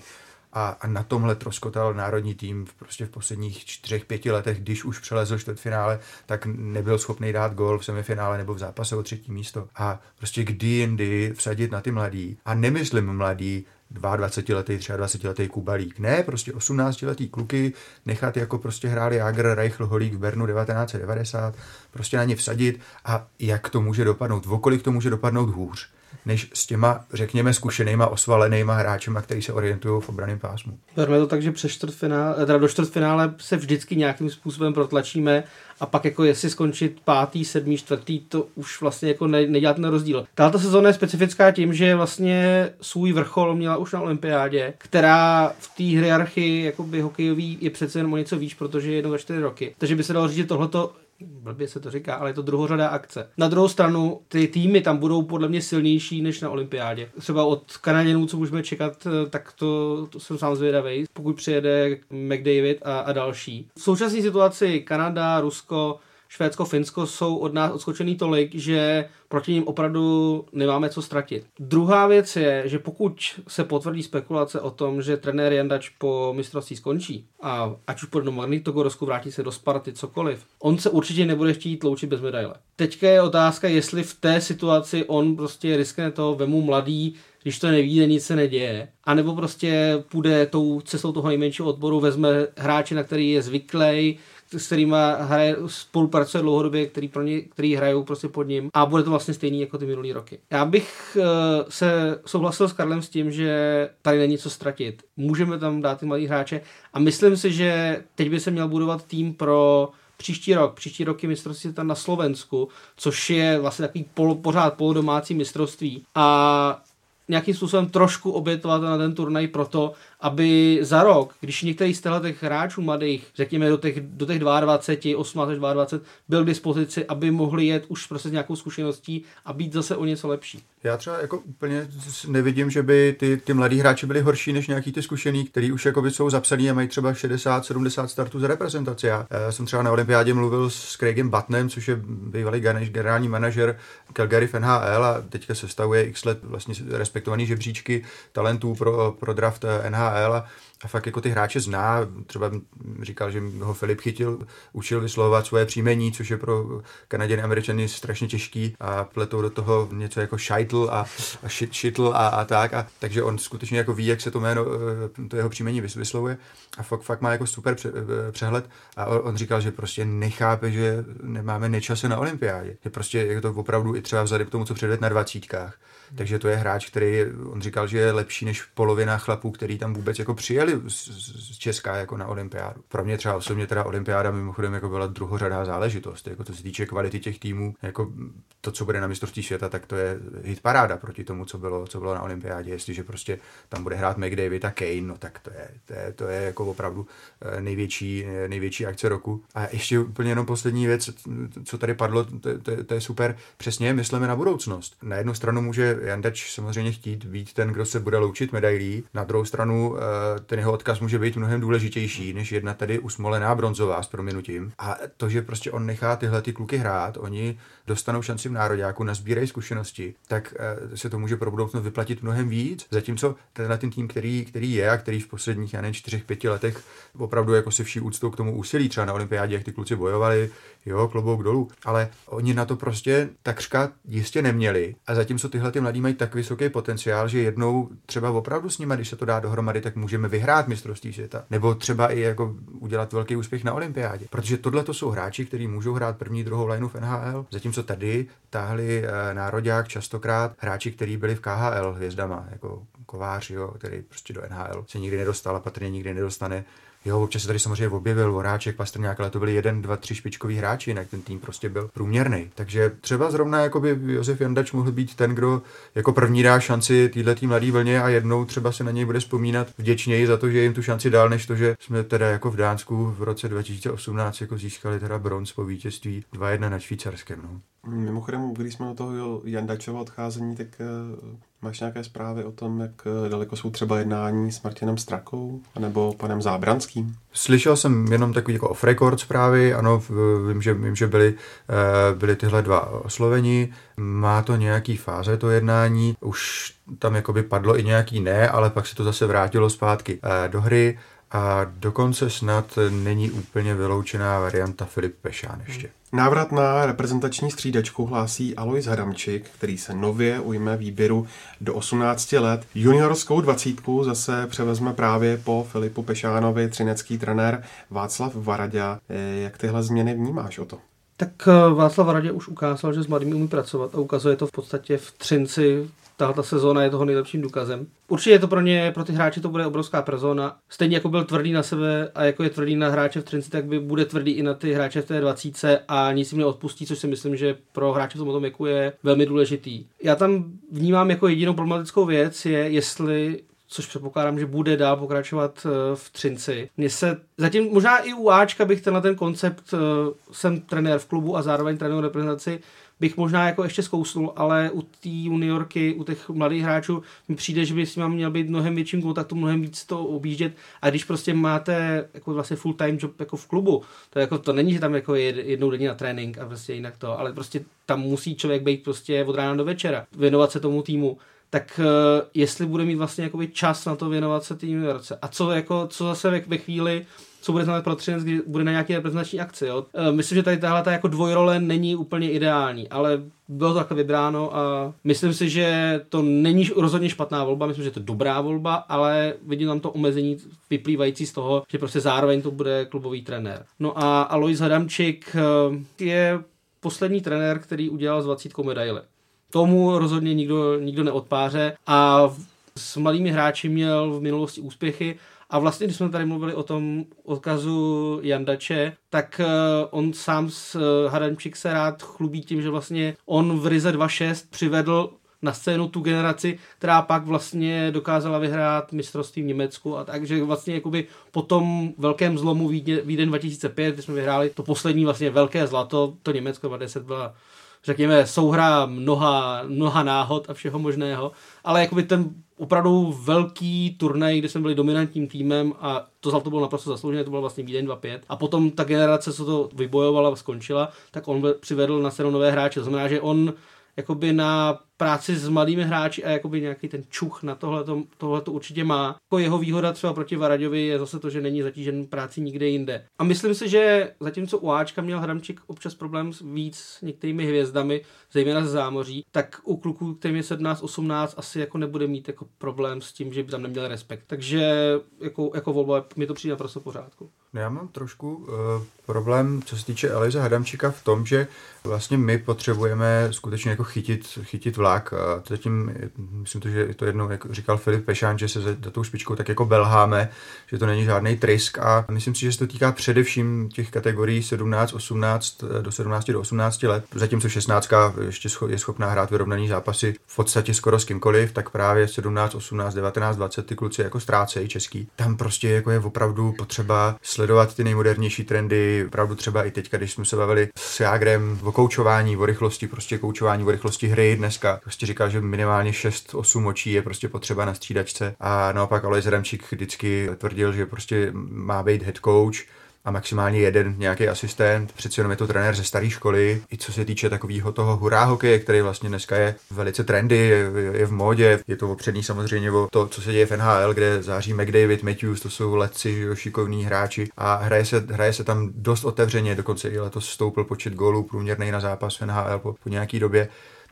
A, a na tomhle troskotal národní tým v, prostě v posledních čtyřech, pěti letech, když už přelezl čtvrtfinále, tak nebyl schopný dát gol v semifinále nebo v zápase o třetí místo. A prostě kdy jindy vsadit na ty mladý. A nemyslím mladý 22-letý, 23-letý Kubalík. Ne, prostě 18-letý kluky nechat jako prostě hráli Jager, Reichl, Holík v Bernu 1990, prostě na ně vsadit. A jak to může dopadnout, vokolik to může dopadnout hůř než s těma, řekněme, zkušenýma, osvalenýma hráčema, který se orientují v obraném pásmu. Berme to tak, že přes čtvrtfinále, teda do čtvrtfinále se vždycky nějakým způsobem protlačíme a pak jako jestli skončit pátý, sedmý, čtvrtý, to už vlastně jako ne, nedělá ten rozdíl. Tato sezóna je specifická tím, že vlastně svůj vrchol měla už na olympiádě, která v té hierarchii jakoby hokejový je přece jen o něco výš, protože je jedno za čtyři roky. Takže by se dalo říct, že tohleto blbě se to říká, ale je to druhořadá akce. Na druhou stranu, ty týmy tam budou podle mě silnější než na olympiádě. Třeba od Kanaděnů, co můžeme čekat, eh, tak to, to jsem sám zvědavý, pokud přijede McDavid a, a další. V současné situaci Kanada, Rusko, Švédsko, Finsko jsou od nás odskočený tolik, že proti ním opravdu nemáme co ztratit. Druhá věc je, že pokud se potvrdí spekulace o tom, že trenér Jandač po mistrovství skončí a ať už půjde do Magnitogorsku, vrátí se do Sparty, cokoliv, on se určitě nebude chtít loučit bez medaile. Teďka je otázka, jestli v té situaci on prostě riskne to, vemu mladý, když to neví, nic se neděje. A nebo prostě půjde tou cestou toho nejmenšího odboru, vezme hráče, na který je zvyklý, s kterými hraje, spolupracuje dlouhodobě, který, pro ně, který hrajou prostě pod ním a bude to vlastně stejný jako ty minulý roky. Já bych uh, se souhlasil s Karlem s tím, že tady není co ztratit. Můžeme tam dát ty mladý hráče a myslím si, že teď by se měl budovat tým pro příští rok. Příští rok je mistrovství tam na Slovensku, což je vlastně takový pol, pořád polodomácí mistrovství. A nějakým způsobem trošku obětovat na ten turnaj proto, aby za rok, když některý z těch hráčů mladých, řekněme do těch, do těch 22, 18 až 22, byl k dispozici, aby mohli jet už prostě s nějakou zkušeností a být zase o něco lepší. Já třeba jako úplně nevidím, že by ty, ty mladí hráči byli horší než nějaký ty zkušený, který už jako jsou zapsaný a mají třeba 60-70 startů za reprezentaci. Já, jsem třeba na olympiádě mluvil s Craigem Butnem, což je bývalý generální manažer Calgary NHL a teďka se stavuje x let vlastně respektovaný žebříčky talentů pro, pro draft NHL NHL a, a fakt jako ty hráče zná. Třeba říkal, že ho Filip chytil, učil vyslovovat svoje příjmení, což je pro Kanaděny Američany strašně těžký a pletou do toho něco jako Scheitl a, a Shitl a, a tak. A, takže on skutečně jako ví, jak se to jméno, eh, to jeho příjmení vyslovuje a fakt, fakt má jako super eh, přehled a on říkal, že prostě nechápe, že nemáme nečase na olympiádě. Že prostě je to opravdu i třeba vzhledem k tomu, co předved na dvacítkách takže to je hráč, který, on říkal, že je lepší než polovina chlapů, který tam vůbec jako přijeli z Česka jako na olympiádu. Pro mě třeba osobně teda olympiáda mimochodem jako byla druhořadá záležitost, jako to se týče kvality těch týmů, jako to, co bude na mistrovství světa, tak to je hit paráda proti tomu, co bylo, co bylo na olympiádě. Jestliže prostě tam bude hrát McDavid a Kane, no tak to je, to je, to je jako opravdu eh, největší, největší akce roku. A ještě úplně jenom poslední věc, co tady padlo, to, to, to je super. Přesně myslíme na budoucnost. Na jednu stranu může Jandač samozřejmě chtít být ten, kdo se bude loučit medailí. Na druhou stranu eh, ten jeho odkaz může být mnohem důležitější, než jedna tady usmolená bronzová s proměnutím. A to, že prostě on nechá tyhle ty kluky hrát, oni dostanou šanci v nároďáku, nazbírají zkušenosti, tak eh, se to může pro budoucnost vyplatit mnohem víc. Zatímco tenhle ten tým, který, který je a který v posledních, já nevím, čtyřech, pěti letech opravdu jako se vší úctou k tomu úsilí, třeba na olympiádě, jak ty kluci bojovali, jo, klobouk dolů, ale oni na to prostě takřka jistě neměli. A zatímco tyhle ty mladí mají tak vysoký potenciál, že jednou třeba opravdu s nimi, když se to dá dohromady, tak můžeme vyhrát mistrovství světa. Nebo třeba i jako udělat velký úspěch na olympiádě. Protože tohle to jsou hráči, kteří můžou hrát první, druhou lineu v NHL, zatímco tady táhli eh, nároďák častokrát hráči, kteří byli v KHL hvězdama, jako Kovář, jo, který prostě do NHL se nikdy nedostal a patrně nikdy nedostane. Jo, občas se tady samozřejmě objevil Voráček, Pastrňák, ale to byli jeden, dva, tři špičkoví hráči, jinak ten tým prostě byl průměrný. Takže třeba zrovna jakoby Josef Jandač mohl být ten, kdo jako první dá šanci této mladé vlně a jednou třeba se na něj bude vzpomínat vděčněji za to, že jim tu šanci dal, než to, že jsme teda jako v Dánsku v roce 2018 jako získali teda bronz po vítězství 2-1 na švýcarském. No. Mimochodem, když jsme do toho Jandačova odcházení, tak uh, máš nějaké zprávy o tom, jak uh, daleko jsou třeba jednání s Martinem Strakou nebo panem Zábranským? Slyšel jsem jenom takový jako off-record zprávy, ano, vím, že, vím, že byly, uh, byly tyhle dva osloveni. Má to nějaký fáze, to jednání, už tam jakoby padlo i nějaký ne, ale pak se to zase vrátilo zpátky do hry a dokonce snad není úplně vyloučená varianta Filip Pešán ještě. Návrat na reprezentační střídačku hlásí Alois Hadamčik, který se nově ujme výběru do 18 let. Juniorskou dvacítku zase převezme právě po Filipu Pešánovi třinecký trenér Václav Varadě. Jak tyhle změny vnímáš o to? Tak eh, Václav Varadě už ukázal, že s mladými umí pracovat a ukazuje to v podstatě v Třinci tahle sezóna je toho nejlepším důkazem. Určitě je to pro ně, pro ty hráče to bude obrovská persona. Stejně jako byl tvrdý na sebe a jako je tvrdý na hráče v Trinci, tak by bude tvrdý i na ty hráče v té 20 a nic jim neodpustí, což si myslím, že pro hráče v tomto věku je velmi důležitý. Já tam vnímám jako jedinou problematickou věc je, jestli což předpokládám, že bude dál pokračovat eh, v Třinci. Mně se zatím možná i u Ačka bych tenhle ten koncept, eh, jsem trenér v klubu a zároveň trenér reprezentaci, bych možná jako ještě zkousnul, ale u té juniorky, u těch mladých hráčů mi přijde, že by s nimi měl být mnohem větším kontaktu, mnohem víc to objíždět a když prostě máte jako vlastně full time job jako v klubu, to, jako, to není, že tam jako jednou denně na trénink a prostě jinak to, ale prostě tam musí člověk být prostě od rána do večera, věnovat se tomu týmu, tak uh, jestli bude mít vlastně jakoby čas na to věnovat se té juniorce. A co, jako, co zase ve, ve chvíli, co bude znamenat pro Třinec, když bude na nějaké reprezentační akci. Jo? E, myslím, že tady tahle ta jako dvojrole není úplně ideální, ale bylo to takhle vybráno a myslím si, že to není rozhodně špatná volba, myslím, že to je dobrá volba, ale vidím tam to omezení vyplývající z toho, že prostě zároveň to bude klubový trenér. No a Alois Hadamčik e, je poslední trenér, který udělal s 20 medaile. Tomu rozhodně nikdo, nikdo neodpáře a s malými hráči měl v minulosti úspěchy a vlastně, když jsme tady mluvili o tom odkazu Jandače, tak uh, on sám s uh, Hadamčík se rád chlubí tím, že vlastně on v Rize 2.6 přivedl na scénu tu generaci, která pak vlastně dokázala vyhrát mistrovství v Německu a takže vlastně jakoby po tom velkém zlomu Vídeň 2005, kdy jsme vyhráli to poslední vlastně velké zlato, to Německo 2010 byla řekněme, souhra mnoha, mnoha náhod a všeho možného, ale jakoby ten opravdu velký turnaj, kde jsme byli dominantním týmem a to zlato bylo naprosto zasloužené, to byl vlastně Vídeň 2-5. A potom ta generace, co to vybojovala, skončila, tak on přivedl na scénu nové hráče. To znamená, že on jakoby na práci s mladými hráči a jakoby nějaký ten čuch na tohle tohle to určitě má. Jako jeho výhoda třeba proti Varaďovi je zase to, že není zatížen práci nikde jinde. A myslím si, že zatímco u Ačka měl Hramčík občas problém s víc s některými hvězdami, zejména ze zámoří, tak u kluků, kterým je 17-18, asi jako nebude mít jako problém s tím, že by tam neměl respekt. Takže jako, jako volba mi to přijde naprosto pořádku. No já mám trošku uh, problém, co se týče Elize Hadamčíka v tom, že vlastně my potřebujeme skutečně jako chytit, chytit vlak. Zatím, myslím to, že to jednou, jak říkal Filip Pešán, že se za, za tou špičkou tak jako belháme, že to není žádný trisk a myslím si, že se to týká především těch kategorií 17, 18 do 17 do 18 let, zatímco 16 ještě je schopná hrát vyrovnaný zápasy v podstatě skoro s kýmkoliv, tak právě 17, 18, 19, 20 ty kluci jako ztrácejí český. Tam prostě jako je opravdu potřeba sledovat ty nejmodernější trendy, opravdu třeba i teď, když jsme se bavili s Jágrem o koučování, o rychlosti, prostě koučování, o rychlosti hry dneska. Prostě říkal, že minimálně 6-8 očí je prostě potřeba na střídačce a naopak Alois Ramčík vždycky tvrdil, že prostě má být head coach, a maximálně jeden nějaký asistent. Přeci jenom je to trenér ze staré školy. I co se týče takového toho hurá hokeje, který vlastně dneska je velice trendy, je, je v módě. Je to opřední samozřejmě o to, co se děje v NHL, kde září McDavid, Matthews, to jsou letci, šikovní hráči a hraje se, hraje se tam dost otevřeně, dokonce i letos stoupil počet gólů průměrný na zápas v NHL po, po nějaký době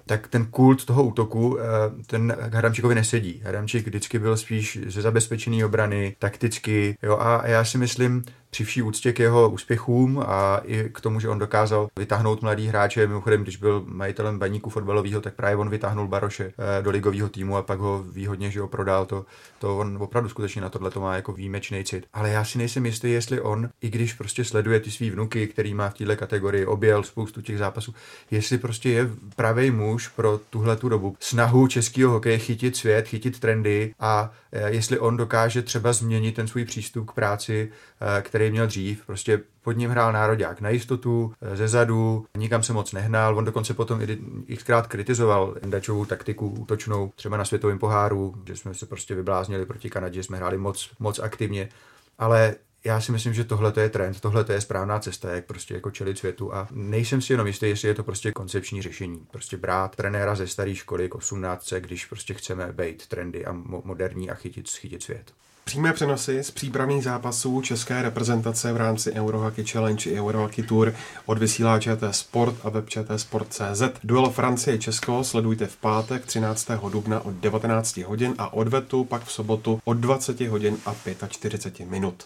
tak ten kult toho útoku, eh, ten Hradamčíkovi nesedí. Hradamčík vždycky byl spíš ze zabezpečený obrany, takticky, jo, a já si myslím, při vší úctě k jeho úspěchům a i k tomu, že on dokázal vytáhnout mladý hráče. Mimochodem, když byl majitelem baníku fotbalového, tak právě on vytáhnul Baroše eh, do ligového týmu a pak ho výhodně, že ho prodal. To, to on opravdu skutečně na tohle to má jako výjimečný cit. Ale já si nejsem jistý, jestli on, i když prostě sleduje ty svý vnuky, který má v této kategorii, objel spoustu těch zápasů, jestli prostě je pravý muž pro tuhle tu dobu. Snahu českého hokeje chytit svět, chytit trendy a eh, jestli on dokáže třeba změnit ten svůj přístup k práci, který měl dřív. Prostě pod ním hrál nároďák na jistotu, eh, ze zadu, nikam se moc nehnal. On dokonce potom i xkrát kritizoval Dačovou taktiku útočnou, třeba na světovém poháru, že jsme se prostě vybláznili proti Kanadě, jsme hráli moc, moc aktivně. Ale já si myslím, že tohle je trend, tohle je správná cesta, jak prostě jako čelit světu a nejsem si jenom jistý, jestli je to prostě koncepční řešení. Prostě brát trenéra ze staré školy k 18, když prostě chceme být trendy a moderní a chytit, chytit svět. Přímé přenosy z přípravných zápasů české reprezentace v rámci Eurohockey Challenge i Eurohockey Tour odvysílá ČT Sport a web Sport.cz. Duel Francie-Česko sledujte v pátek 13. dubna od 19 hodin a odvetu pak v sobotu od 20 hodin a 45 minut.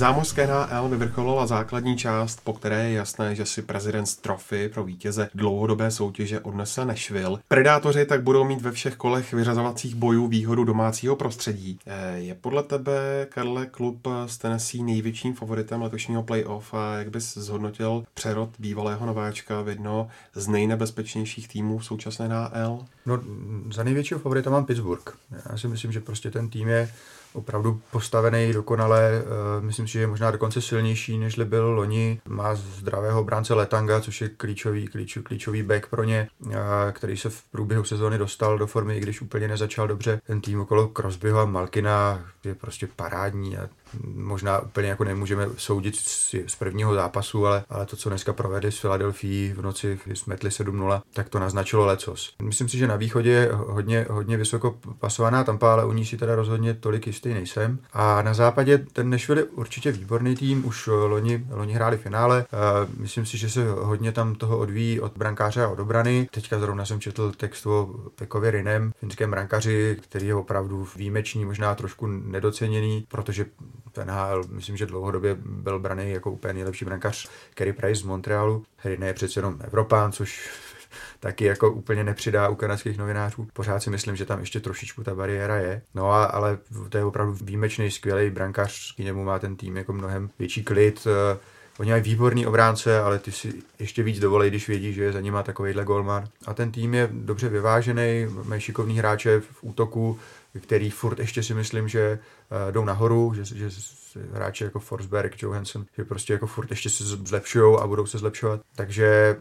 Zámořské NHL vyvrcholila základní část, po které je jasné, že si President's Trophy pro vítěze dlouhodobé soutěže odnese Nashville. Predátoři tak budou mít ve všech kolech vyřazovacích bojů výhodu domácího prostředí. Eh, je podle tebe, Karle, klub z Tennessee největším favoritem letošního playoff a jak bys zhodnotil přerod bývalého nováčka v jedno z nejnebezpečnějších týmů v současné NHL? No, za největšího favorita mám Pittsburgh. Já si myslím, že prostě ten tým je opravdu postavený dokonale. Eh, myslím si, že je možná dokonce silnější, než byl loni. Má zdravého bránce Letanga, což je klíčový, klíčový, klíčový back pro ně, eh, který se v průběhu sezóny dostal do formy, i když úplně nezačal dobře. Ten tým okolo Crosbyho a Malkina je prostě parádní a možná úplně jako nemůžeme soudit z, z prvního zápasu, ale, ale to, co dneska provedli s Filadelfií v noci, kdy smetli 7-0, tak to naznačilo lecos. Myslím si, že na východě je hodně, hodně vysoko pasovaná Tampa, ale u ní si teda rozhodně tolik jistý nejsem. A na západě ten Nashville je určitě výborný tým, už loni, loni hráli finále. Myslím si, že se hodně tam toho odvíjí od brankáře a od obrany. Teďka zrovna jsem četl text o Pekovi Rinem, finském brankaři, který je opravdu výjimečný, možná trošku nedoceněný, protože ten NHL, myslím, že dlouhodobě byl braný jako úplně nejlepší brankář Kerry Price z Montrealu. Rine je přece jenom Evropán, což taky jako úplně nepřidá u kanadských novinářů. Pořád si myslím, že tam ještě trošičku ta bariéra je. No a, ale to je opravdu výjimečný, skvělý brankář, k němu má ten tým jako mnohem větší klid. Oni mají výborný obránce, ale ty si ještě víc dovolej, když vědí, že je za nima takovýhle golman. A ten tým je dobře vyvážený, mají šikovný hráče v útoku, který furt ještě si myslím, že uh, jdou nahoru, že, že hráči jako Forsberg, Johansson, že prostě jako furt ještě se zlepšují a budou se zlepšovat. Takže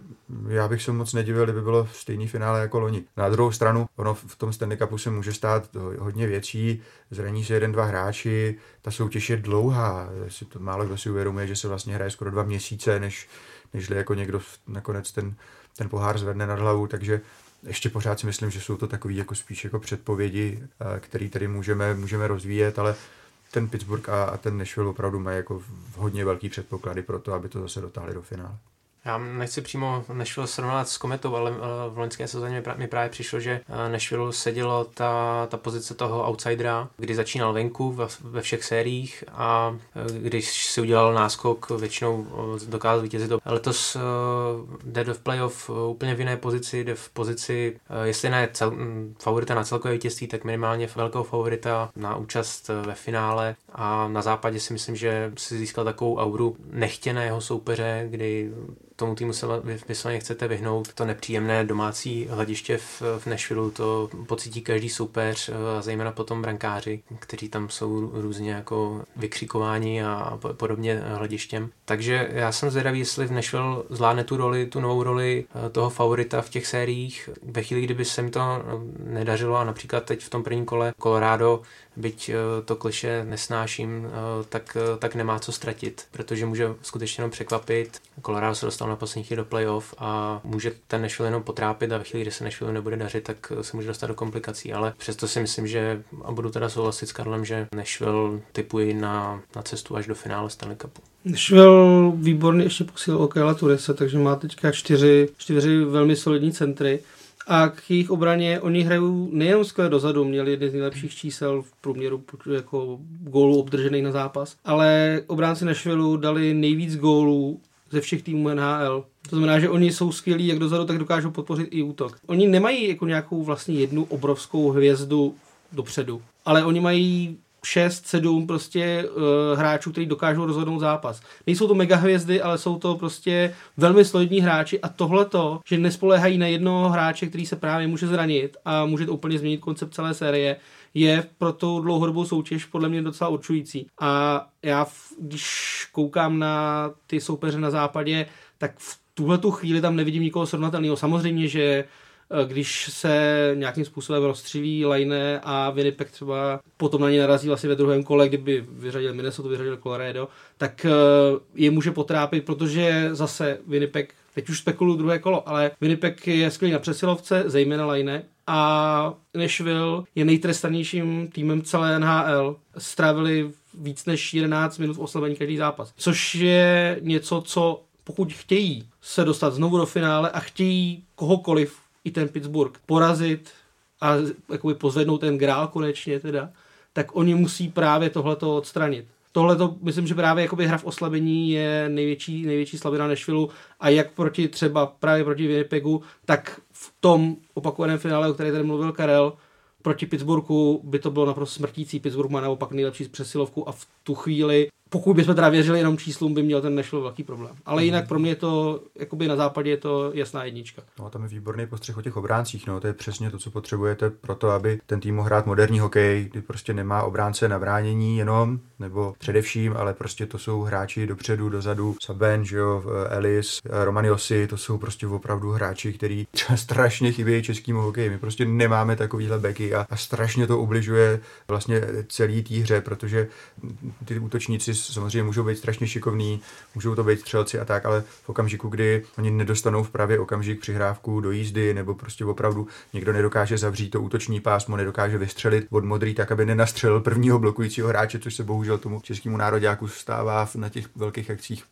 já bych se moc nedivil, kdyby bylo stejný finále jako loni. Na druhou stranu, ono v tom Stanley Cupu se může stát hodně věcí, zraní se jeden, dva hráči, ta soutěž je dlouhá, si to málo kdo si uvědomuje, že se vlastně hraje skoro dva měsíce, než, nežli jako někdo nakonec ten, ten pohár zvedne nad hlavu, takže ještě pořád si myslím, že jsou to takové jako spíš jako předpovědi, eh, které tady můžeme, můžeme rozvíjet, ale ten Pittsburgh a, a ten Nashville opravdu mají jako hodně velký předpoklady pro to, aby to zase dotáhli do finále. Já nechci přímo Nashville srovnat s Kometou, ale v loňské sezóně mi právě přišlo, že eh, Nashville sedělo ta, ta pozice toho outsidera, kdy začínal venku ve všech sériích a eh, když si udělal náskok, většinou eh, dokázal vítězit. Letos jde do playoff úplně v jiné pozici, jde v pozici, jestli ne cel, favorita na celkové vítězství, tak minimálně velkého favorita na účast ve finále a na západě si myslím, že si získal takovou auru nechtěného soupeře, kdy tomu týmu se vysloveně chcete vyhnout. To nepříjemné domácí hlediště v, v Nashville to pocítí každý soupeř, eh, a zejména potom brankáři, kteří tam jsou různě jako vykřikováni a podobně hledištěm. Takže já jsem zvědavý, jestli v Nashville zvládne tu roli, tu novou roli eh, toho favorita v těch sériích. Ve chvíli, kdyby se mi to nedařilo a například teď v tom prvním kole Colorado byť to kliše nesnáší nesnáším, eh, tak, eh, tak nemá co ztratit, protože může skutečně jenom překvapit. Colorado se dostal na poslední chvíli do playoff a může ten Nashville jenom potrápit a ve chvíli, kdy se Nashville nebude dařit, tak se může dostat do komplikací. Ale přesto si myslím, že a budu teda souhlasit s Karlem, že Nashville typuji na, na cestu až do finále Stanley Cupu. Nashville výborně ještě posílil Okela Turese, takže má teďka čtyři, čtyři velmi solidní centry. A k jejich obraně oni hrajou nejenom skvěle dozadu, měli jedny z nejlepších čísel v průměru jako gólů obdržených na zápas, ale obránci Nashville dali nejvíc gólů ze všech týmů NHL. To znamená, že oni jsou skvělí jak dozadu, tak dokážou podpořit i útok. Oni nemají jako nějakou vlastně jednu obrovskou hvězdu dopředu, ale oni mají 6, 7 prostě uh, hráčů, kteří dokážou rozhodnout zápas. Nejsou to mega hvězdy, ale jsou to prostě velmi solidní hráči a tohle to, že nespoléhají na jednoho hráče, který se právě může zranit a může to úplně změnit koncept celé série, je pro tu dlouhodobou soutěž podle mě docela určující. A já, když koukám na ty soupeře na západě, tak v tuhle tu chvíli tam nevidím nikoho srovnatelného. Samozřejmě, že když se nějakým způsobem rozstříví Line a Winnipeg třeba potom na ně narazí vlastně ve druhém kole, kdyby vyřadil Minnesota, vyřadil Colorado, tak eh, je může potrápit, protože zase Winnipeg, teď už spekuluju druhé kolo, ale Winnipeg je skvělý na přesilovce, zejména Line, a Nashville je nejtrestanějším týmem celé NHL. Strávili víc než 11 minut v oslabení každý zápas. Což je něco, co pokud chtějí se dostat znovu do finále a chtějí kohokoliv i ten Pittsburgh porazit a jakoby pozvednout ten grál konečně teda, tak oni musí právě tohleto odstranit. Tohle to myslím, že právě jakoby hra v oslabení je největší, největší slabina Nešvilu a jak proti třeba právě proti Winnipegu, tak v tom opakovaném finále, o které tady mluvil Karel, proti Pittsburghu by to bylo naprosto smrtící. Pittsburgh má naopak nejlepší přesilovku a v tu chvíli pokud bychom teda věřili jenom číslům, by měl ten Nashville velký problém. Ale jinak pro mě je to, jakoby na západě je to jasná jednička. No a tam je výborný postřeh o těch obráncích, no, to je přesně to, co potřebujete pro to, aby ten tým mohl hrát moderní hokej, kdy prostě nemá obránce na bránění jenom, nebo především, ale prostě to jsou hráči dopředu, dozadu, Saben, že jo, Ellis, Romaniosi, to jsou prostě opravdu hráči, který strašně chybějí českému hokeji. My prostě nemáme takovýhle beky a, a strašně to ubližuje vlastně celý té hře, protože ty útočníci samozřejmě můžou být strašně šikovní, můžou to být střelci a tak, ale v okamžiku, kdy oni nedostanou v pravý okamžik přihrávku do jízdy, nebo prostě opravdu někdo nedokáže zavřít to útoční pásmo, nedokáže vystřelit od modrý tak, aby nenastřelil prvního blokujícího hráče, což se bohužel tomu českému nároďáku stává na těch velkých akcích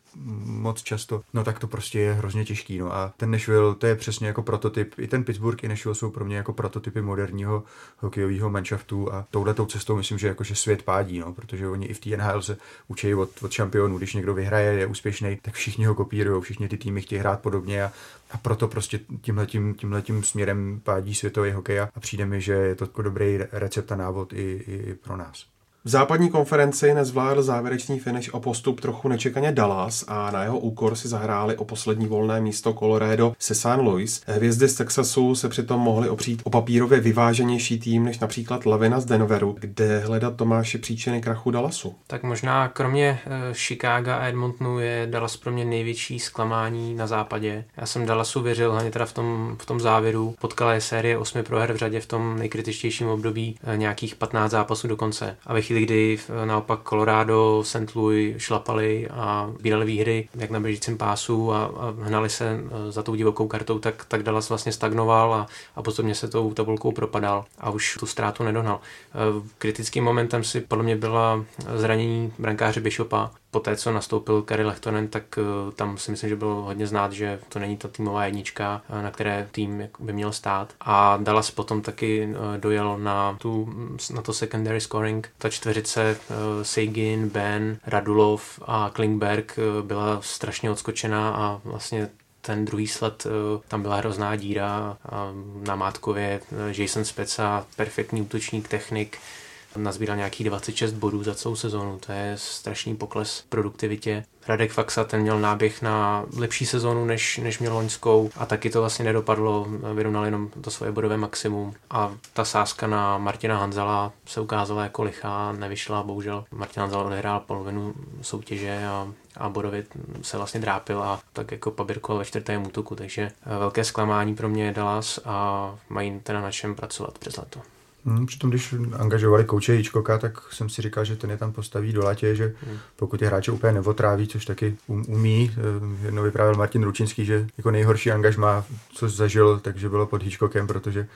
moc často, no tak to prostě je hrozně těžký. No a ten Nashville, to je přesně jako prototyp. I ten Pittsburgh, i Nashville jsou pro mě jako prototypy moderního hokejového manšaftu a touhletou cestou myslím, že jakože svět pádí, no, protože oni i v té NHL se učí od, od šampionů, když někdo vyhraje, je úspěšný, tak všichni ho kopírují, všichni ty týmy chtějí hrát podobně a, a proto prostě tímhletím, tímhletím směrem pádí světový hokej a přijde mi, že je to jako dobrý recept a návod i, i pro nás. V západní konferenci nezvládl závěrečný finish o postup trochu nečekaně Dallas a na jeho úkor si zahráli o poslední volné místo Colorado se St. Louis. Hvězdy z Texasu se přitom mohly opřít o papírově vyváženější tým než například Lavina z Denveru, kde hledat Tomáši příčiny krachu Dallasu. Tak možná kromě uh, Chicago a Edmontonu je Dallas pro mě největší zklamání na západě. Já jsem Dallasu věřil hlavně teda v tom, v tom závěru. Potkala je série osmi proher v řadě v tom nejkritičtějším období uh, nějakých 15 zápasů do konce. A ve chvíli, kdy naopak Colorado, St. Louis šlapali a bírali výhry jak na běžícím pásu a, a hnali se e, za tou divokou kartou, tak, tak Dallas vlastně stagnoval a, a postupně se tou tabulkou propadal a už tu ztrátu nedohnal. E, kritickým momentem si podle mě byla zranění brankáře Bishopa, po té, co nastoupil Kari Lehtonen, tak uh, tam si myslím, že bylo hodně znát, že to není ta týmová jednička, uh, na které tým by měl stát. A Dallas potom taky uh, dojel na, tu, na to secondary scoring. Ta čtveřice Seigin, Ben, Radulov a Klingberg byla strašně odskočená a vlastně ten druhý sled, tam byla hrozná díra. Na Mátkově Jason Speca, perfektní útočník, technik, nazbíral nějakých 26 bodů za celou sezónu. To je strašný pokles produktivitě. Radek Faxa ten měl náběh na lepší sezónu, než, než měl loňskou a taky to vlastně nedopadlo, vyrovnal jenom to svoje bodové maximum a ta sázka na Martina Hanzala se ukázala jako lichá, nevyšla, bohužel Martin Hanzala odehrál polovinu soutěže a, a bodově se vlastně drápil a tak jako pabirkoval ve čtvrtém útoku, takže velké zklamání pro mě je Dallas a mají teda na čem pracovat přes leto. Hmm, přitom, když angažovali kouče Hitchcocka, tak jsem si říkal, že ten je tam postaví do latě, že hmm. pokud je hráče úplně neotráví, což taky um, umí. Eh, jednou vyprávěl Martin Ručinský, že jako nejhorší angažma, co zažil, takže bylo pod Hitchcockem, protože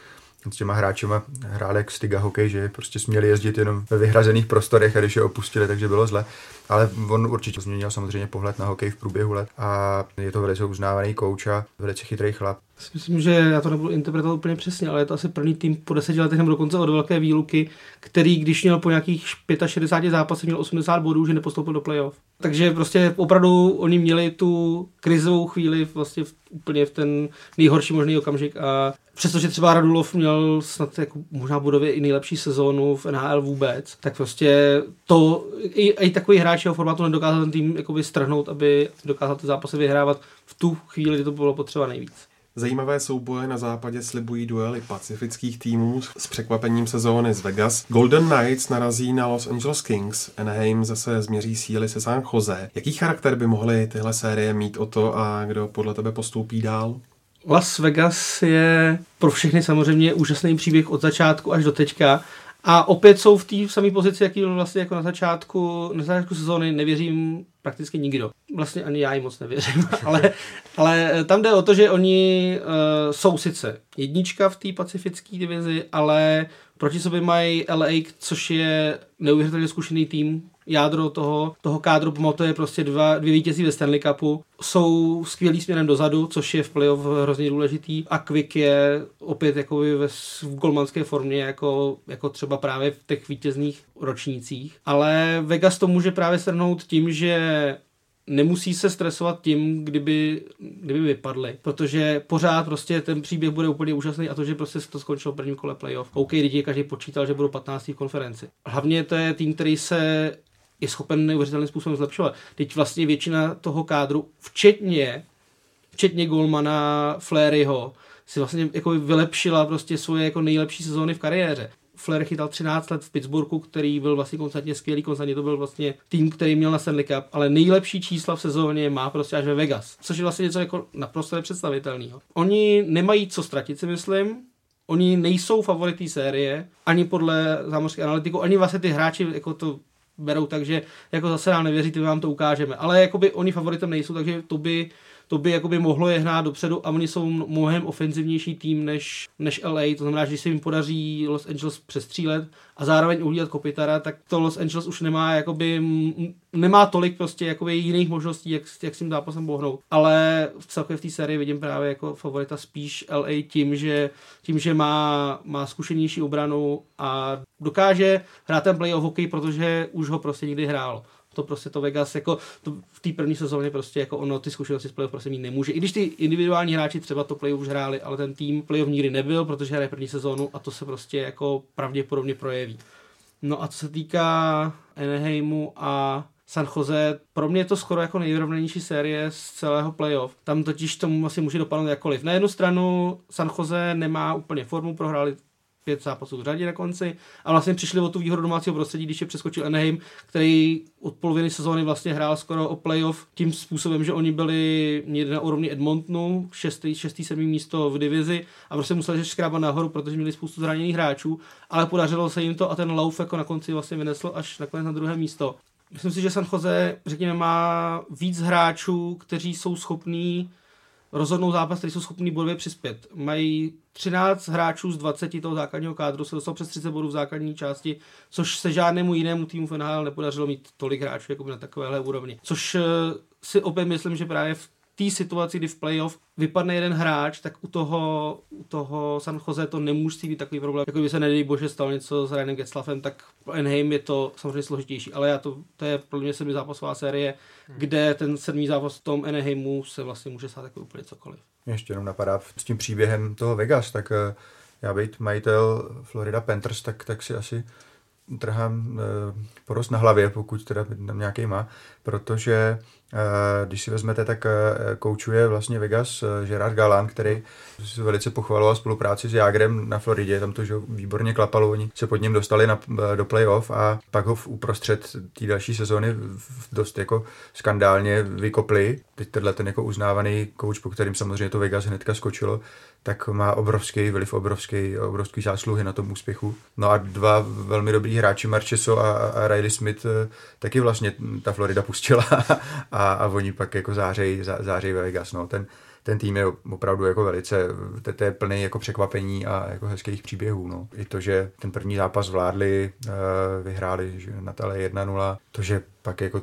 s těma hráčema hrál jak Stiga hokej, že prostě směli jezdit jenom ve vyhrazených prostorech a když je opustili, takže bylo zle. Ale on určitě změnil samozřejmě pohled na hokej v průběhu let a je to velice uznávaný kouč a velice chytrý chlap. Myslím, že já to nebudu interpretovat úplně přesně, ale je to asi první tým po deseti letech nebo dokonce od velké výluky, který, když měl po nějakých 65 zápasech, měl 80 bodů, že nepostoupil do playoff. Takže prostě opravdu oni měli tu krizovou chvíli vlastně v, úplně v ten nejhorší možný okamžik a přestože třeba Radulov měl snad jako možná budově i nejlepší sezónu v NHL vůbec, tak prostě to i, i takový hráč jeho formátu nedokázal ten tým jakoby strhnout, aby dokázal ty zápasy vyhrávat v tu chvíli, kdy to bylo potřeba nejvíc. Zajímavé souboje na západě slibují duely pacifických týmů s překvapením sezóny z Vegas. Golden Knights narazí na Los Angeles Kings, Anaheim zase změří síly se San Jose. Jaký charakter by mohly tyhle série mít o to a kdo podle tebe postoupí dál? Las Vegas je pro všechny samozřejmě úžasný příběh od začátku až do teďka. A opět jsou v té samé pozici, jaký byl vlastně jako na začátku, na začátku sezóny, nevěřím prakticky nikdo. Vlastně ani já jim moc nevěřím, ale, ale tam jde o to, že oni uh, jsou sice jednička v té pacifické divizi, ale proti sobě mají LA, což je neuvěřitelně zkušený tým, jádro toho, toho kádru pamatuje prostě dva, dvě vítězí ve Stanley Cupu. Jsou skvělý směrem dozadu, což je v playoff hrozně důležitý. A Quick je opět jako ve v golmanské formě, jako, jako třeba právě v těch vítězných ročnících. Ale Vegas to může právě strhnout tím, že nemusí se stresovat tím, kdyby, kdyby vypadli, protože pořád prostě ten příběh bude úplně úžasný a to, že prostě to skončilo v prvním kole playoff. OK, lidi každý počítal, že budou 15. v konferenci. Hlavně to je tým, který se je schopen neuvěřitelným způsobem zlepšovat. Teď vlastně většina toho kádru, včetně, včetně Golmana, Flaryho, si vlastně jako vylepšila prostě svoje jako nejlepší sezóny v kariéře. Flair chytal 13 let v Pittsburghu, který byl vlastně konstantně skvělý, konstantně to byl vlastně tým, který měl na Stanley Cup, ale nejlepší čísla v sezóně má prostě až ve Vegas, což je vlastně něco jako naprosto nepředstavitelného. Oni nemají co ztratit, si myslím, Oni nejsou favoritý série, ani podle zámořské analytiku, ani vlastně ty hráči jako to berou tak, že jako zase nám nevěříte, my vám to ukážeme. Ale jakoby oni favoritem nejsou, takže to by to by jakoby mohlo je hnát dopředu a oni jsou mnohem ofenzivnější tým než, než LA, to znamená, že když se jim podaří Los Angeles přestřílet a zároveň uhlídat Kopitara, tak to Los Angeles už nemá jakoby, nemá tolik prostě jakoby jiných možností, jak, jak s tím zápasem bohnout. Ale v celkově v té sérii vidím právě jako favorita spíš LA tím, že, tím, že má, má zkušenější obranu a dokáže hrát ten playoff hokej, protože už ho prostě nikdy hrál to prostě to Vegas jako to v té první sezóně prostě jako ono ty zkušenosti z playoff prostě mít nemůže. I když ty individuální hráči třeba to playoff už hráli, ale ten tým playoff nikdy nebyl, protože hraje první sezónu a to se prostě jako pravděpodobně projeví. No a co se týká Anaheimu a San Jose, pro mě je to skoro jako nejvyrovnanější série z celého playoff. Tam totiž tomu asi může dopadnout jakkoliv. Na jednu stranu San Jose nemá úplně formu, prohráli pět zápasů v řadě na konci a vlastně přišli o tu výhodu domácího prostředí, když je přeskočil Anaheim, který od poloviny sezóny vlastně hrál skoro o playoff tím způsobem, že oni byli někde na úrovni Edmontonu, šestý, šestý, sedmý místo v divizi a prostě museli škrábat nahoru, protože měli spoustu zraněných hráčů, ale podařilo se jim to a ten lauf jako na konci vlastně vynesl až nakonec na druhé místo. Myslím si, že San Jose, řekněme, má víc hráčů, kteří jsou schopní rozhodnou zápas, který jsou schopní bodově přispět. Mají 13 hráčů z 20 toho základního kádru, se dostal přes 30 bodů v základní části, což se žádnému jinému týmu v NHL nepodařilo mít tolik hráčů jako na takovéhle úrovni. Což eh, si opět myslím, že právě v té situaci, kdy v playoff vypadne jeden hráč, tak u toho, u toho San Jose to nemusí být takový problém. Jako by se nedej bože stalo něco s Ryanem Getzlafem, tak pro Enheim je to samozřejmě složitější. Ale já to, to je pro mě sedmi zápasová série, hmm. kde ten sedmý zápas v tom Enheimu se vlastně může stát jako úplně cokoliv. Ještě jenom napadá s tím příběhem toho Vegas, tak eh, já být majitel Florida Panthers, tak, tak si asi trhám e, porost na hlavě, pokud teda tam nějaký má, protože Když si vezmete, tak koučuje vlastně Vegas Gerard Galan, který se velice pochvaloval spolupráci s Jágrem na Floridě, tam to že výborně klapalo, oni se pod ním dostali na, do playoff a pak ho v uprostřed té další sezóny dost jako skandálně vykopli. Teď tenhle ten jako uznávaný kouč, po kterým samozřejmě to Vegas hnedka skočilo, tak má obrovský vliv, obrovský, obrovský zásluhy na tom úspěchu. No a dva velmi dobrý hráči, Marcheso a, a Riley Smith, eh, taky vlastně ta Florida pustila a, a oni pak jako zářej, zá, ve Vegas. No. Ten, ten tým je opravdu jako velice, to je plný jako překvapení a jako hezkých příběhů. No. I to, že ten první zápas vládli, eh, vyhráli na tele 1-0, to, že pak jako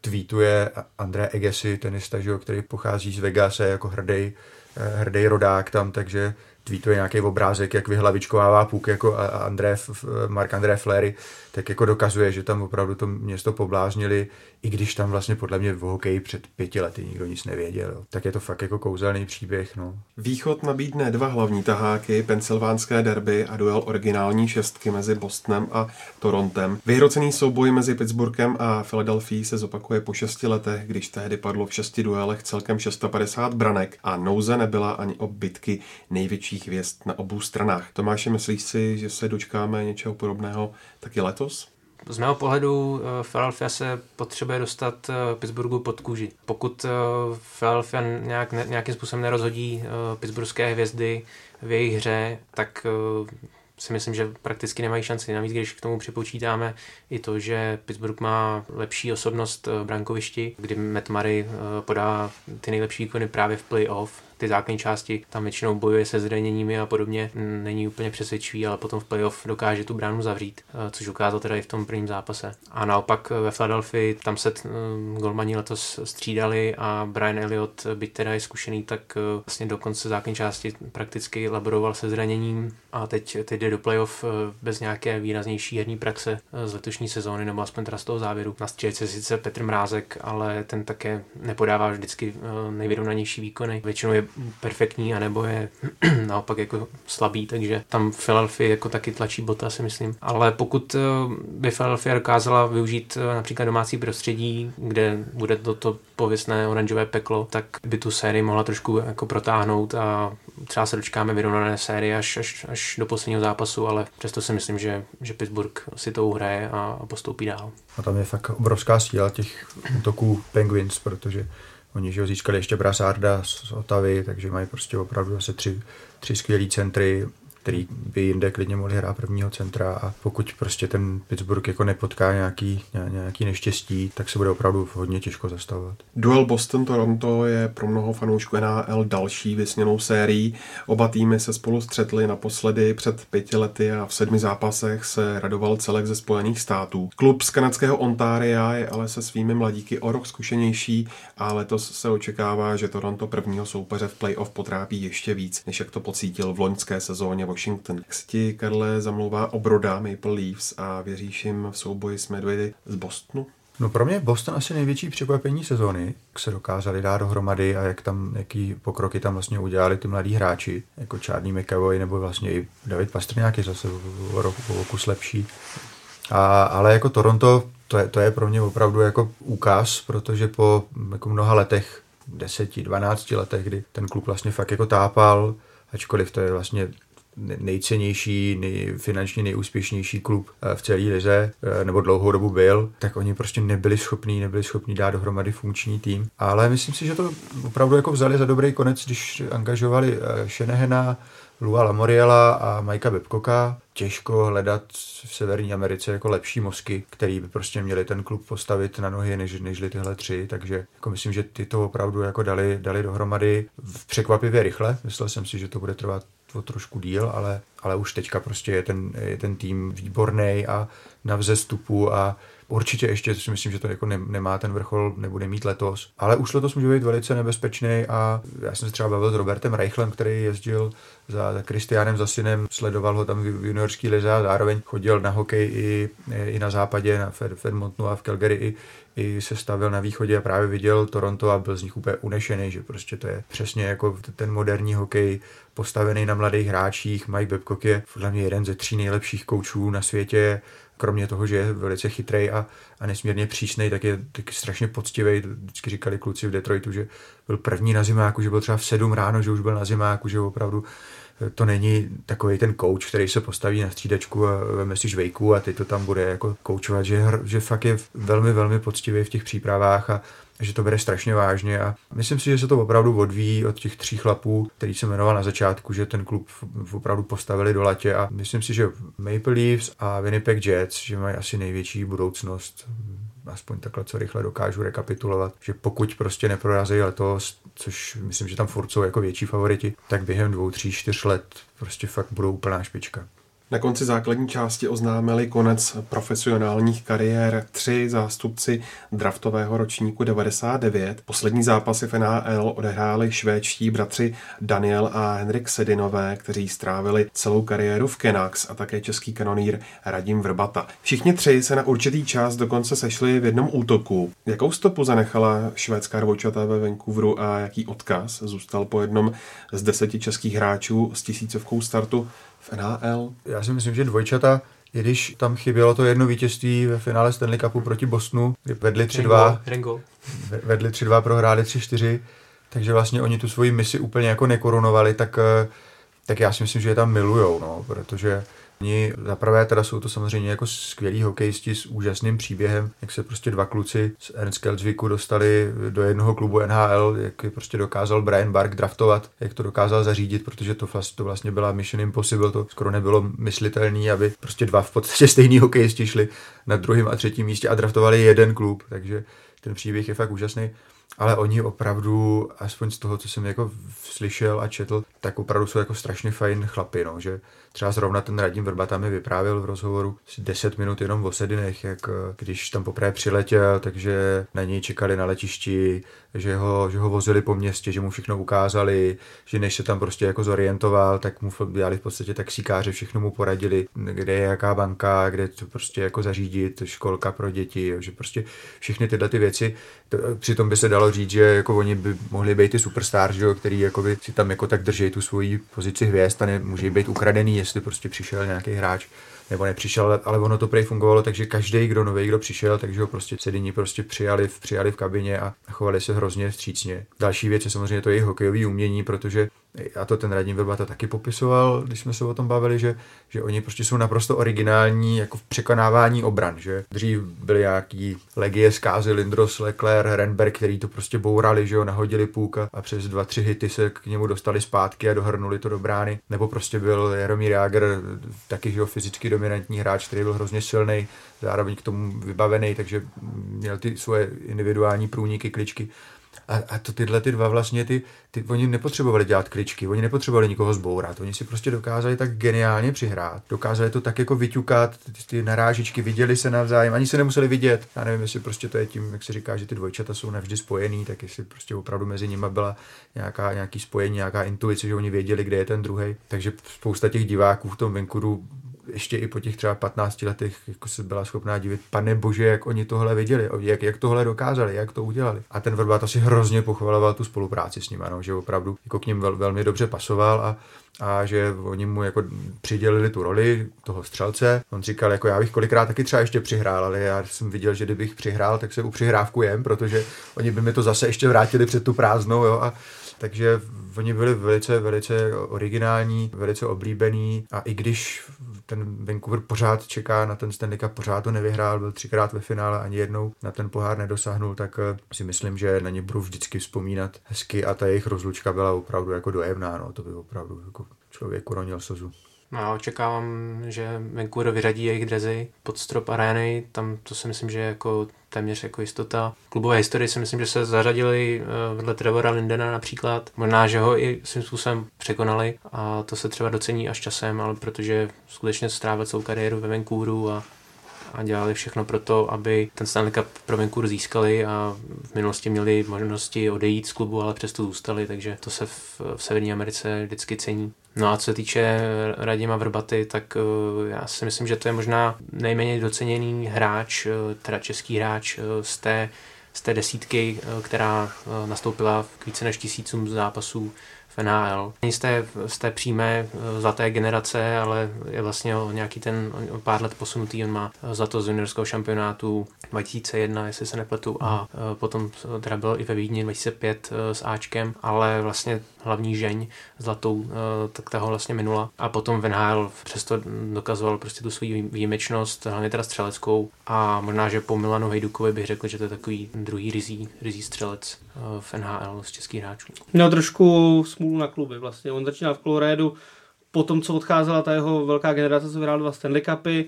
tweetuje André Egesi, tenista, že, který pochází z Vegase jako hrdý, eh, hrdý rodák tam, takže tweetuje nějaký obrázek, jak vyhlavičkovává puk jako André, Mark André Flery, tak jako dokazuje, že tam opravdu to město pobláznili, i když tam vlastně podle mě v hokeji před pěti lety nikdo nic nevěděl. Tak je to fakt jako kouzelný příběh. No. Východ nabídne dva hlavní taháky, pensylvánské derby a duel originální šestky mezi Bostonem a Torontem. Vyhrocený souboj mezi Pittsburghem a Philadelphia se zopakuje po šesti letech, když tehdy padlo v šesti duelech celkem 650 branek a nouze nebyla ani o bitky největších hvězd na obou stranách. Tomáše, myslíš si, že se dočkáme něčeho podobného taky letos? Z mého pohledu eh, Philadelphia se potřebuje dostat eh, Pittsburghu pod kůži. Pokud eh, Philadelphia nějak, nějakým způsobem nerozhodí pittsburghské hvězdy v jejich hře, tak si myslím, že prakticky nemají šanci. Navíc, když k tomu připočítáme i to, že Pittsburgh má lepší osobnost v brankovišti, kdy Matt Murray podá ty nejlepší výkony právě v playoff, ty základní části tam většinou bojuje se zraněními a podobně, není úplně přesvědčivý, ale potom v playoff dokáže tu bránu zavřít, eh, což ukázal teda i v tom prvním zápase. A naopak ve Philadelphia tam se eh, golmani letos střídali a Brian Elliott, byť teda je zkušený, tak eh, vlastně do konce základní části prakticky laboroval se zraněním a teď, teď jde do playoff bez nějaké výraznější herní praxe z letošní sezóny, nebo aspoň teda z toho závěru. Na střílece sice Petr Mrázek, ale ten také nepodává vždycky nejvyrovnanější výkony. Většinou je perfektní, anebo je naopak jako slabý, takže tam Philadelphia jako taky tlačí bota, si myslím. Ale pokud eh, by Philadelphia dokázala využít eh, například domácí prostředí, kde bude to, to pověstné oranžové peklo, tak by tu sérii mohla trošku jako protáhnout a třeba se dočkáme vyrovnané série až, až, až do posledního zápasu, ale přesto si myslím, že, že Pittsburgh si to uhraje a, a postoupí dál. A tam je fakt obrovská síla těch útoků Penguins, protože Oni že ho získali ještě Brasarda z Otavy, takže mají prostě opravdu asi tři, tři skvělý centry který by jinde klidně mohli hrát prvního centra a pokud prostě ten Pittsburgh jako nepotká nějaký, nějaký neštěstí, tak se bude opravdu hodně těžko zastavovat. Duel Boston-Toronto je pro mnoho fanoušků NHL další vysněnou sérií. Oba týmy se spolu střetly naposledy před pěti lety a v sedmi zápasech se radoval celek ze Spojených států. Klub z kanadského Ontaria je ale se svými mladíky o rok zkušenější a letos se očekává, že Toronto prvního soupeře v playoff potrápí ještě víc, než jak to pocítil v loňské sezóně Washington. Jak se ti, Karle, zamlouvá obroda Maple Leafs a věříš jim v souboji s Medvedy z Bostonu? No pro mě Boston asi největší překvapení sezóny, jak se dokázali dát dohromady a jak tam, jaký pokroky tam vlastně udělali ty mladí hráči, jako Charlie McAvoy nebo vlastně i David Pastrňák je zase o roku, o kus lepší. A, ale jako Toronto, to je, to je pro mě opravdu jako úkaz, protože po jako mnoha letech, deseti, dvanácti letech, kdy ten klub vlastně fakt jako tápal, ačkoliv to je vlastně nejcennější, nej, finančně nejúspěšnější klub eh, v celé lize, eh, nebo dlouhou dobu byl, tak oni prostě nebyli schopní, nebyli schopní dát dohromady funkční tým. Ale myslím si, že to opravdu jako vzali za dobrý konec, když angažovali eh, Shenehena, Lua Lamoriela a Majka Bebkoka. Těžko hledat v Severní Americe jako lepší mozky, který by prostě měli ten klub postavit na nohy, než, nežli tyhle tři, takže jako myslím, že ty to opravdu jako dali, dali dohromady v překvapivě rychle. Myslel jsem si, že to bude trvat o trošku díl, ale, ale už teďka prostě je ten, je ten tým výborný a na vzestupu a určitě ještě si myslím, že to jako ne, nemá ten vrchol, nebude mít letos, ale už letos může být velice nebezpečný a já jsem se třeba bavil s Robertem Reichlem, který jezdil za Kristiánem Zasinem, sledoval ho tam v juniorský lize a zároveň chodil na hokej i, i na západě, na Fairmontonu a v Calgary i, i se stavil na východě a právě viděl Toronto a byl z nich úplně unešený, že prostě to je přesně jako ten moderní hokej, postavený na mladých hráčích. Mike Babcock je podle mě jeden ze tří nejlepších koučů na světě. Kromě toho, že je velice chytrý a, a nesmírně přísný, tak je taky strašně poctivý. Vždycky říkali kluci v Detroitu, že byl první na zimáku, že byl třeba v sedm ráno, že už byl na zimáku, že opravdu to není takový ten coach, který se postaví na střídačku a veme si žvejku a teď to tam bude jako koučovat, že, že fakt je velmi, velmi poctivý v těch přípravách a že to bere strašně vážně. A myslím si, že se to opravdu odvíjí od těch tří chlapů, který se jmenoval na začátku, že ten klub opravdu postavili do latě. A myslím si, že Maple Leafs a Winnipeg Jets, že mají asi největší budoucnost aspoň takhle, co rychle dokážu rekapitulovat, že pokud prostě neprorazí letos, což myslím, že tam furt jsou jako větší favoriti, tak během dvou, tří, čtyř let prostě fakt budou úplná špička. Na konci základní části oznámili konec profesionálních kariér tři zástupci draftového ročníku 99. Poslední zápasy v NHL odehráli švédští bratři Daniel a Henrik Sedinové, kteří strávili celou kariéru v Kenax a také český kanonýr Radim Vrbata. Všichni tři se na určitý čas dokonce sešli v jednom útoku. Jakou stopu zanechala švédská dvojčata ve Vancouveru a jaký odkaz zůstal po jednom z deseti českých hráčů s tisícovkou startu v NHL? Já si myslím, že dvojčata i když tam chybělo to jedno vítězství ve finále Stanley Cupu proti Bostonu, kdy vedli 3-2, vedli 3-2, prohráli 3-4, takže vlastně oni tu svoji misi úplně jako nekorunovali, tak, eh, tak já si myslím, že je tam milujou, no, protože Oni za prvé teda jsou to samozřejmě jako skvělí hokejisti s úžasným příběhem, jak se prostě dva kluci z Ernst Kelzviku dostali do jednoho klubu NHL, jak je prostě dokázal Brian Bark draftovat, jak to dokázal zařídit, protože to, vlastně, to vlastně byla Mission Impossible, to skoro nebylo myslitelné, aby prostě dva v podstatě stejný hokejisti šli na druhém a třetím místě a draftovali jeden klub, takže ten příběh je fakt úžasný. Ale oni opravdu, aspoň z toho, co jsem jako slyšel a četl, tak opravdu jsou jako strašně fajn chlapy, no, že třeba zrovna ten Radim Vrba tam mi vyprávěl v rozhovoru 10 minut jenom o sedinech, jak eh, když tam poprvé přiletěl, takže na něj čekali na letišti, že ho, že ho vozili po městě, že mu všechno ukázali, že než se tam prostě jako zorientoval, tak mu dělali v podstatě taxikáře, všechno mu poradili, kde je jaká banka, kde to prostě jako zařídit, školka pro děti, jo, že prostě všechny tyhle ty věci, to, přitom by se dalo říct, že jako oni by mohli být ty že jo, který jakoby si tam jako tak drží tu svoji pozici hvězd a nemůže být ukradený, jestli prostě přišel nějaký hráč nebo nepřišel, ale ono to prej fungovalo, takže každý, kdo nový, kdo přišel, takže ho prostě sedini prostě přijali, v, přijali v kabině a chovali se hrozně vstřícně. Další věc je samozřejmě to jejich hokejové umění, protože a to ten Radim Vrba to taky popisoval, když jsme se o tom bavili, že, že oni prostě jsou naprosto originální jako v překonávání obran, že? Dřív byli nějaký legie zkázy Lindros, Leclerc, Renberg, který to prostě bourali, že jo, nahodili půlka a přes dva, tři hity se k němu dostali zpátky a dohrnuli to do brány, nebo prostě byl Jaromír Jágr, taky, že jo, fyzicky dominantní hráč, který byl hrozně silný, zároveň k tomu vybavený, takže měl ty svoje individuální průniky, kličky a, a to tyhle ty dva vlastně, ty, ty, oni nepotřebovali dělat kličky, oni nepotřebovali nikoho zbourat, oni si prostě dokázali tak geniálně přihrát, dokázali to tak jako vyťukat, ty, ty narážičky viděli se navzájem, ani se nemuseli vidět. Já nevím, jestli prostě to je tím, jak se říká, že ty dvojčata jsou navždy spojený, tak jestli prostě opravdu mezi nimi byla nějaká, nějaký spojení, nějaká intuice, že oni věděli, kde je ten druhý. Takže spousta těch diváků v tom Vancouveru ještě i po těch třeba 15 letech jako se byla schopná divit, pane bože, jak oni tohle viděli, jak, jak tohle dokázali, jak to udělali. A ten Verbát asi hrozně pochvaloval tu spolupráci s ním, ano, že opravdu jako k ním vel, velmi dobře pasoval a, a že oni mu jako přidělili tu roli toho střelce. On říkal, jako já bych kolikrát taky třeba ještě přihrál, ale já jsem viděl, že kdybych přihrál, tak se u přihrávku jem, protože oni by mi to zase ještě vrátili před tu prázdnou, jo, a takže oni byli velice, velice originální, velice oblíbený a i když ten Vancouver pořád čeká na ten Stanley Cup, pořád to nevyhrál, byl třikrát ve finále, ani jednou na ten pohár nedosáhnul, tak eh, si myslím, že na ně budu vždycky vzpomínat hezky a ta jejich rozlučka byla opravdu jako dojemná, no, to by opravdu jako člověk uronil slzu. No já očekávám, že Vancouver vyřadí jejich drezy pod strop arény, tam to si myslím, že je jako téměř jako jistota. Klubové historii si myslím, že se zařadili eh, vedle Trevora Lindena například. Možná, že ho i svým způsobem překonali a to se třeba docení až časem, ale protože skutečně strávil celou kariéru ve Vancouveru a a dělali všechno pro to, aby ten Stanley Cup pro Vancouver získali a v minulosti měli možnosti odejít z klubu, ale přesto zůstali, takže to se v, v Severní Americe vždycky cení. No a co se týče Radima Vrbaty, tak uh, já si myslím, že to je možná nejméně doceněný hráč, uh, teda český hráč uh, z té, z té desítky, která nastoupila k více než tisícům zápasů NHL. Není z té, přímé eh, zlaté generace, ale je vlastně o nějaký ten o pár let posunutý. On má zlato z juniorského šampionátu 2001, jestli se nepletu, a potom teda byl i ve Vídni 2005 s Ačkem, ale vlastně hlavní žeň zlatou, tak ta ho vlastně minula. A potom v NHL přesto dokazoval prostě tu svou výjimečnost, hlavně teda střeleckou a možná, že po Milanu Hejdukovi bych řekl, že to je takový druhý rizí, rizí střelec eh, v NHL z českých hráčů. Měl trošku na kluby vlastně. On začínal v Colorédu, po tom, co odcházela ta jeho velká generace, co vyhrál dva Stanley Cupy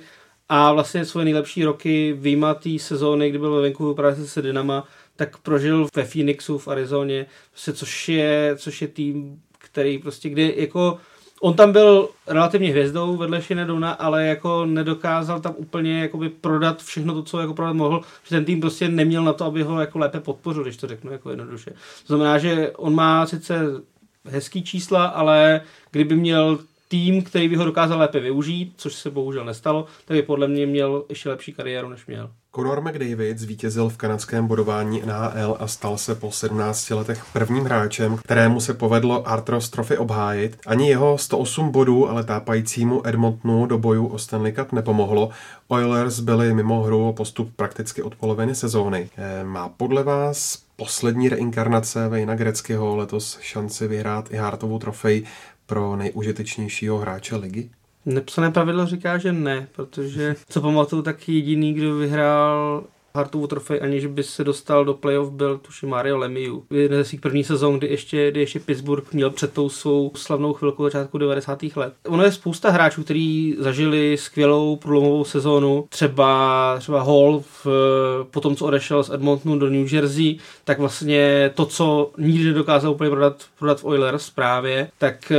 a vlastně svoje nejlepší roky výjimá sezóny, kdy byl ve Vancouveru právě se Dynama, tak prožil ve Phoenixu v Arizoně, prostě, což, je, což je tým, který prostě, kdy jako on tam byl relativně hvězdou vedle Shinedona, ale jako nedokázal tam úplně jakoby prodat všechno to, co jako prodat mohl, že ten tým prostě neměl na to, aby ho jako lépe podpořil, když to řeknu jako jednoduše. To znamená, že on má sice hezký čísla, ale kdyby měl tým, který by ho dokázal lépe využít, což se bohužel nestalo, tak by podle mě měl ještě lepší kariéru, než měl. Conor McDavid zvítězil v kanadském bodování NHL a stal se po 17 letech prvním hráčem, kterému se povedlo Artros Trophy obhájit. Ani jeho 108 bodů, ale tápajícímu Edmontonu do boju o Stanley Cup nepomohlo. Oilers byli mimo hru postup prakticky od poloviny sezóny. Eh, má podle vás poslední reinkarnace Vejna Greckého letos šanci vyhrát i Hartovou trofej pro nejužitečnějšího hráče ligy? Nepsané pravidlo říká, že ne, protože co pamatuju, tak jediný, kdo vyhrál Hartovu trofej, aniž by se dostal do playoff, byl tuším Mario Lemieux. Jeden ze svých prvních sezon, kdy ještě, kdy ještě Pittsburgh měl před tou svou slavnou chvilku začátku 90. let. Ono je spousta hráčů, kteří zažili skvělou průlomovou sezónu, třeba, třeba Hall v, po tom, co odešel z Edmontonu do New Jersey, tak vlastně to, co nikdy nedokázal úplně prodat, prodat v Oilers právě, tak eh,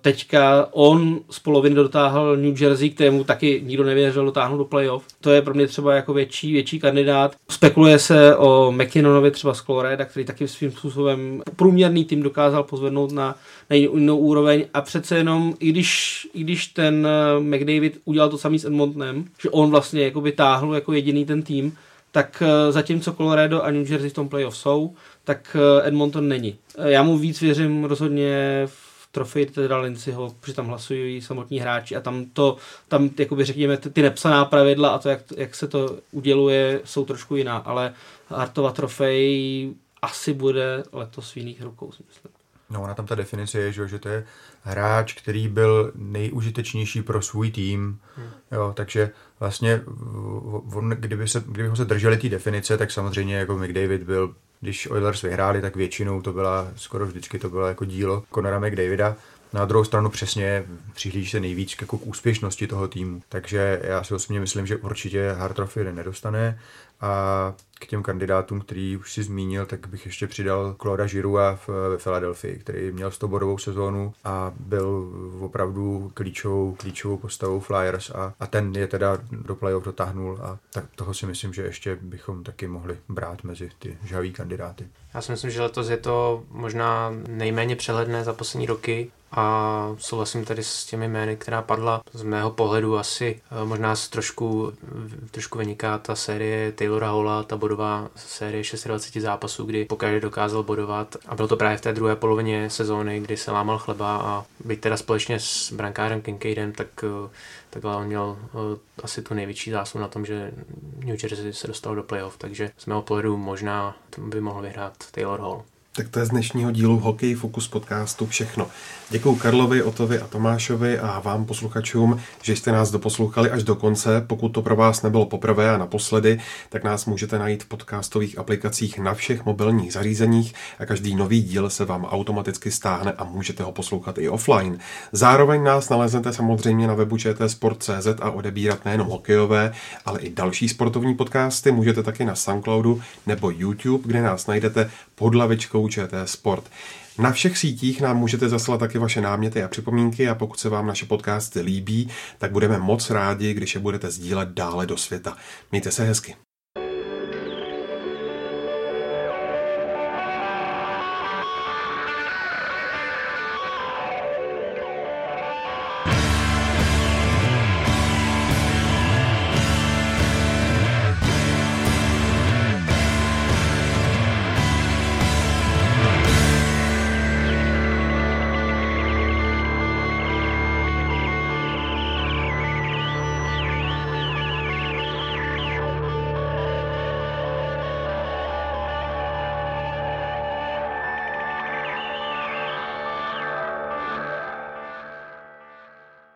teďka on z poloviny dotáhl New Jersey, kterému taky nikdo nevěřil dotáhnout do playoff. To je pro mě třeba jako větší, větší kandidát. Spekuluje se o McKinnonovi třeba z Coloreda, který taky svým způsobem průměrný tým dokázal pozvednout na, na jinou úroveň a přece jenom, i když, i když ten eh, McDavid udělal to samý s Edmontonem, že on vlastně jako by táhl jako jediný ten tým, tak eh, zatímco Colorado a New Jersey v tom playoff jsou, tak eh, Edmonton není. Já mu víc věřím rozhodně v trofej teda Linciho, protože tam hlasují samotní hráči a tam to, tam jakoby řekněme ty nepsaná pravidla a to, jak, jak se to uděluje, jsou trošku jiná, ale Hartova trofej asi bude letos v jiných rukou, si myslím. No, ona tam ta definice je, že, že to je hráč, který byl nejužitečnější pro svůj tým. Hmm. Jo, takže vlastně, on, kdyby, se, kdybychom se drželi té definice, tak samozřejmě jako McDavid byl když Oilers vyhráli, tak většinou to byla, skoro vždycky to bylo jako dílo Conora McDavida. Na druhou stranu přesně přihlíží se nejvíc jako k úspěšnosti toho týmu. Takže já si osobně myslím, že určitě Hard Trophy nedostane a k těm kandidátům, který už si zmínil, tak bych ještě přidal Claude Giroua ve Philadelphii, který měl 100 bodovou sezónu a byl opravdu klíčovou, klíčovou postavou Flyers a, a ten je teda do playoff dotáhnul a tak toho si myslím, že ještě bychom taky mohli brát mezi ty žavý kandidáty. Já si myslím, že letos je to možná nejméně přehledné za poslední roky a souhlasím tady s těmi jmény, která padla. Z mého pohledu asi eh, možná trošku, trošku vyniká ta série Taylora Holla, ta bodová série 26 zápasů, kdy pokaždé dokázal bodovat a bylo to právě v té druhé polovině sezóny, kdy se lámal chleba a byť teda společně s brankářem Kincaidem, tak, eh, tak on měl eh, asi tu největší zásluhu na tom, že New Jersey se dostal do playoff, takže z mého pohledu možná by mohl vyhrát Taylor Hall. Tak to je z dnešního dílu Hokej Focus podcastu všechno. Děkuji Karlovi, Otovi a Tomášovi a vám posluchačům, že jste nás doposlouchali až do konce. Pokud to pro vás nebylo poprvé a naposledy, tak nás můžete najít v podcastových aplikacích na všech mobilních zařízeních a každý nový díl se vám automaticky stáhne a můžete ho poslouchat i offline. Zároveň nás naleznete samozřejmě na webu čtsport.cz a odebírat nejenom hokejové, ale i další sportovní podcasty můžete taky na Soundcloudu nebo YouTube, kde nás najdete pod lavičkou ČT Sport. Na všech sítích nám můžete zaslat taky vaše náměty a připomínky a pokud se vám naše podcasty líbí, tak budeme moc rádi, když je budete sdílet dále do světa. Mějte se hezky.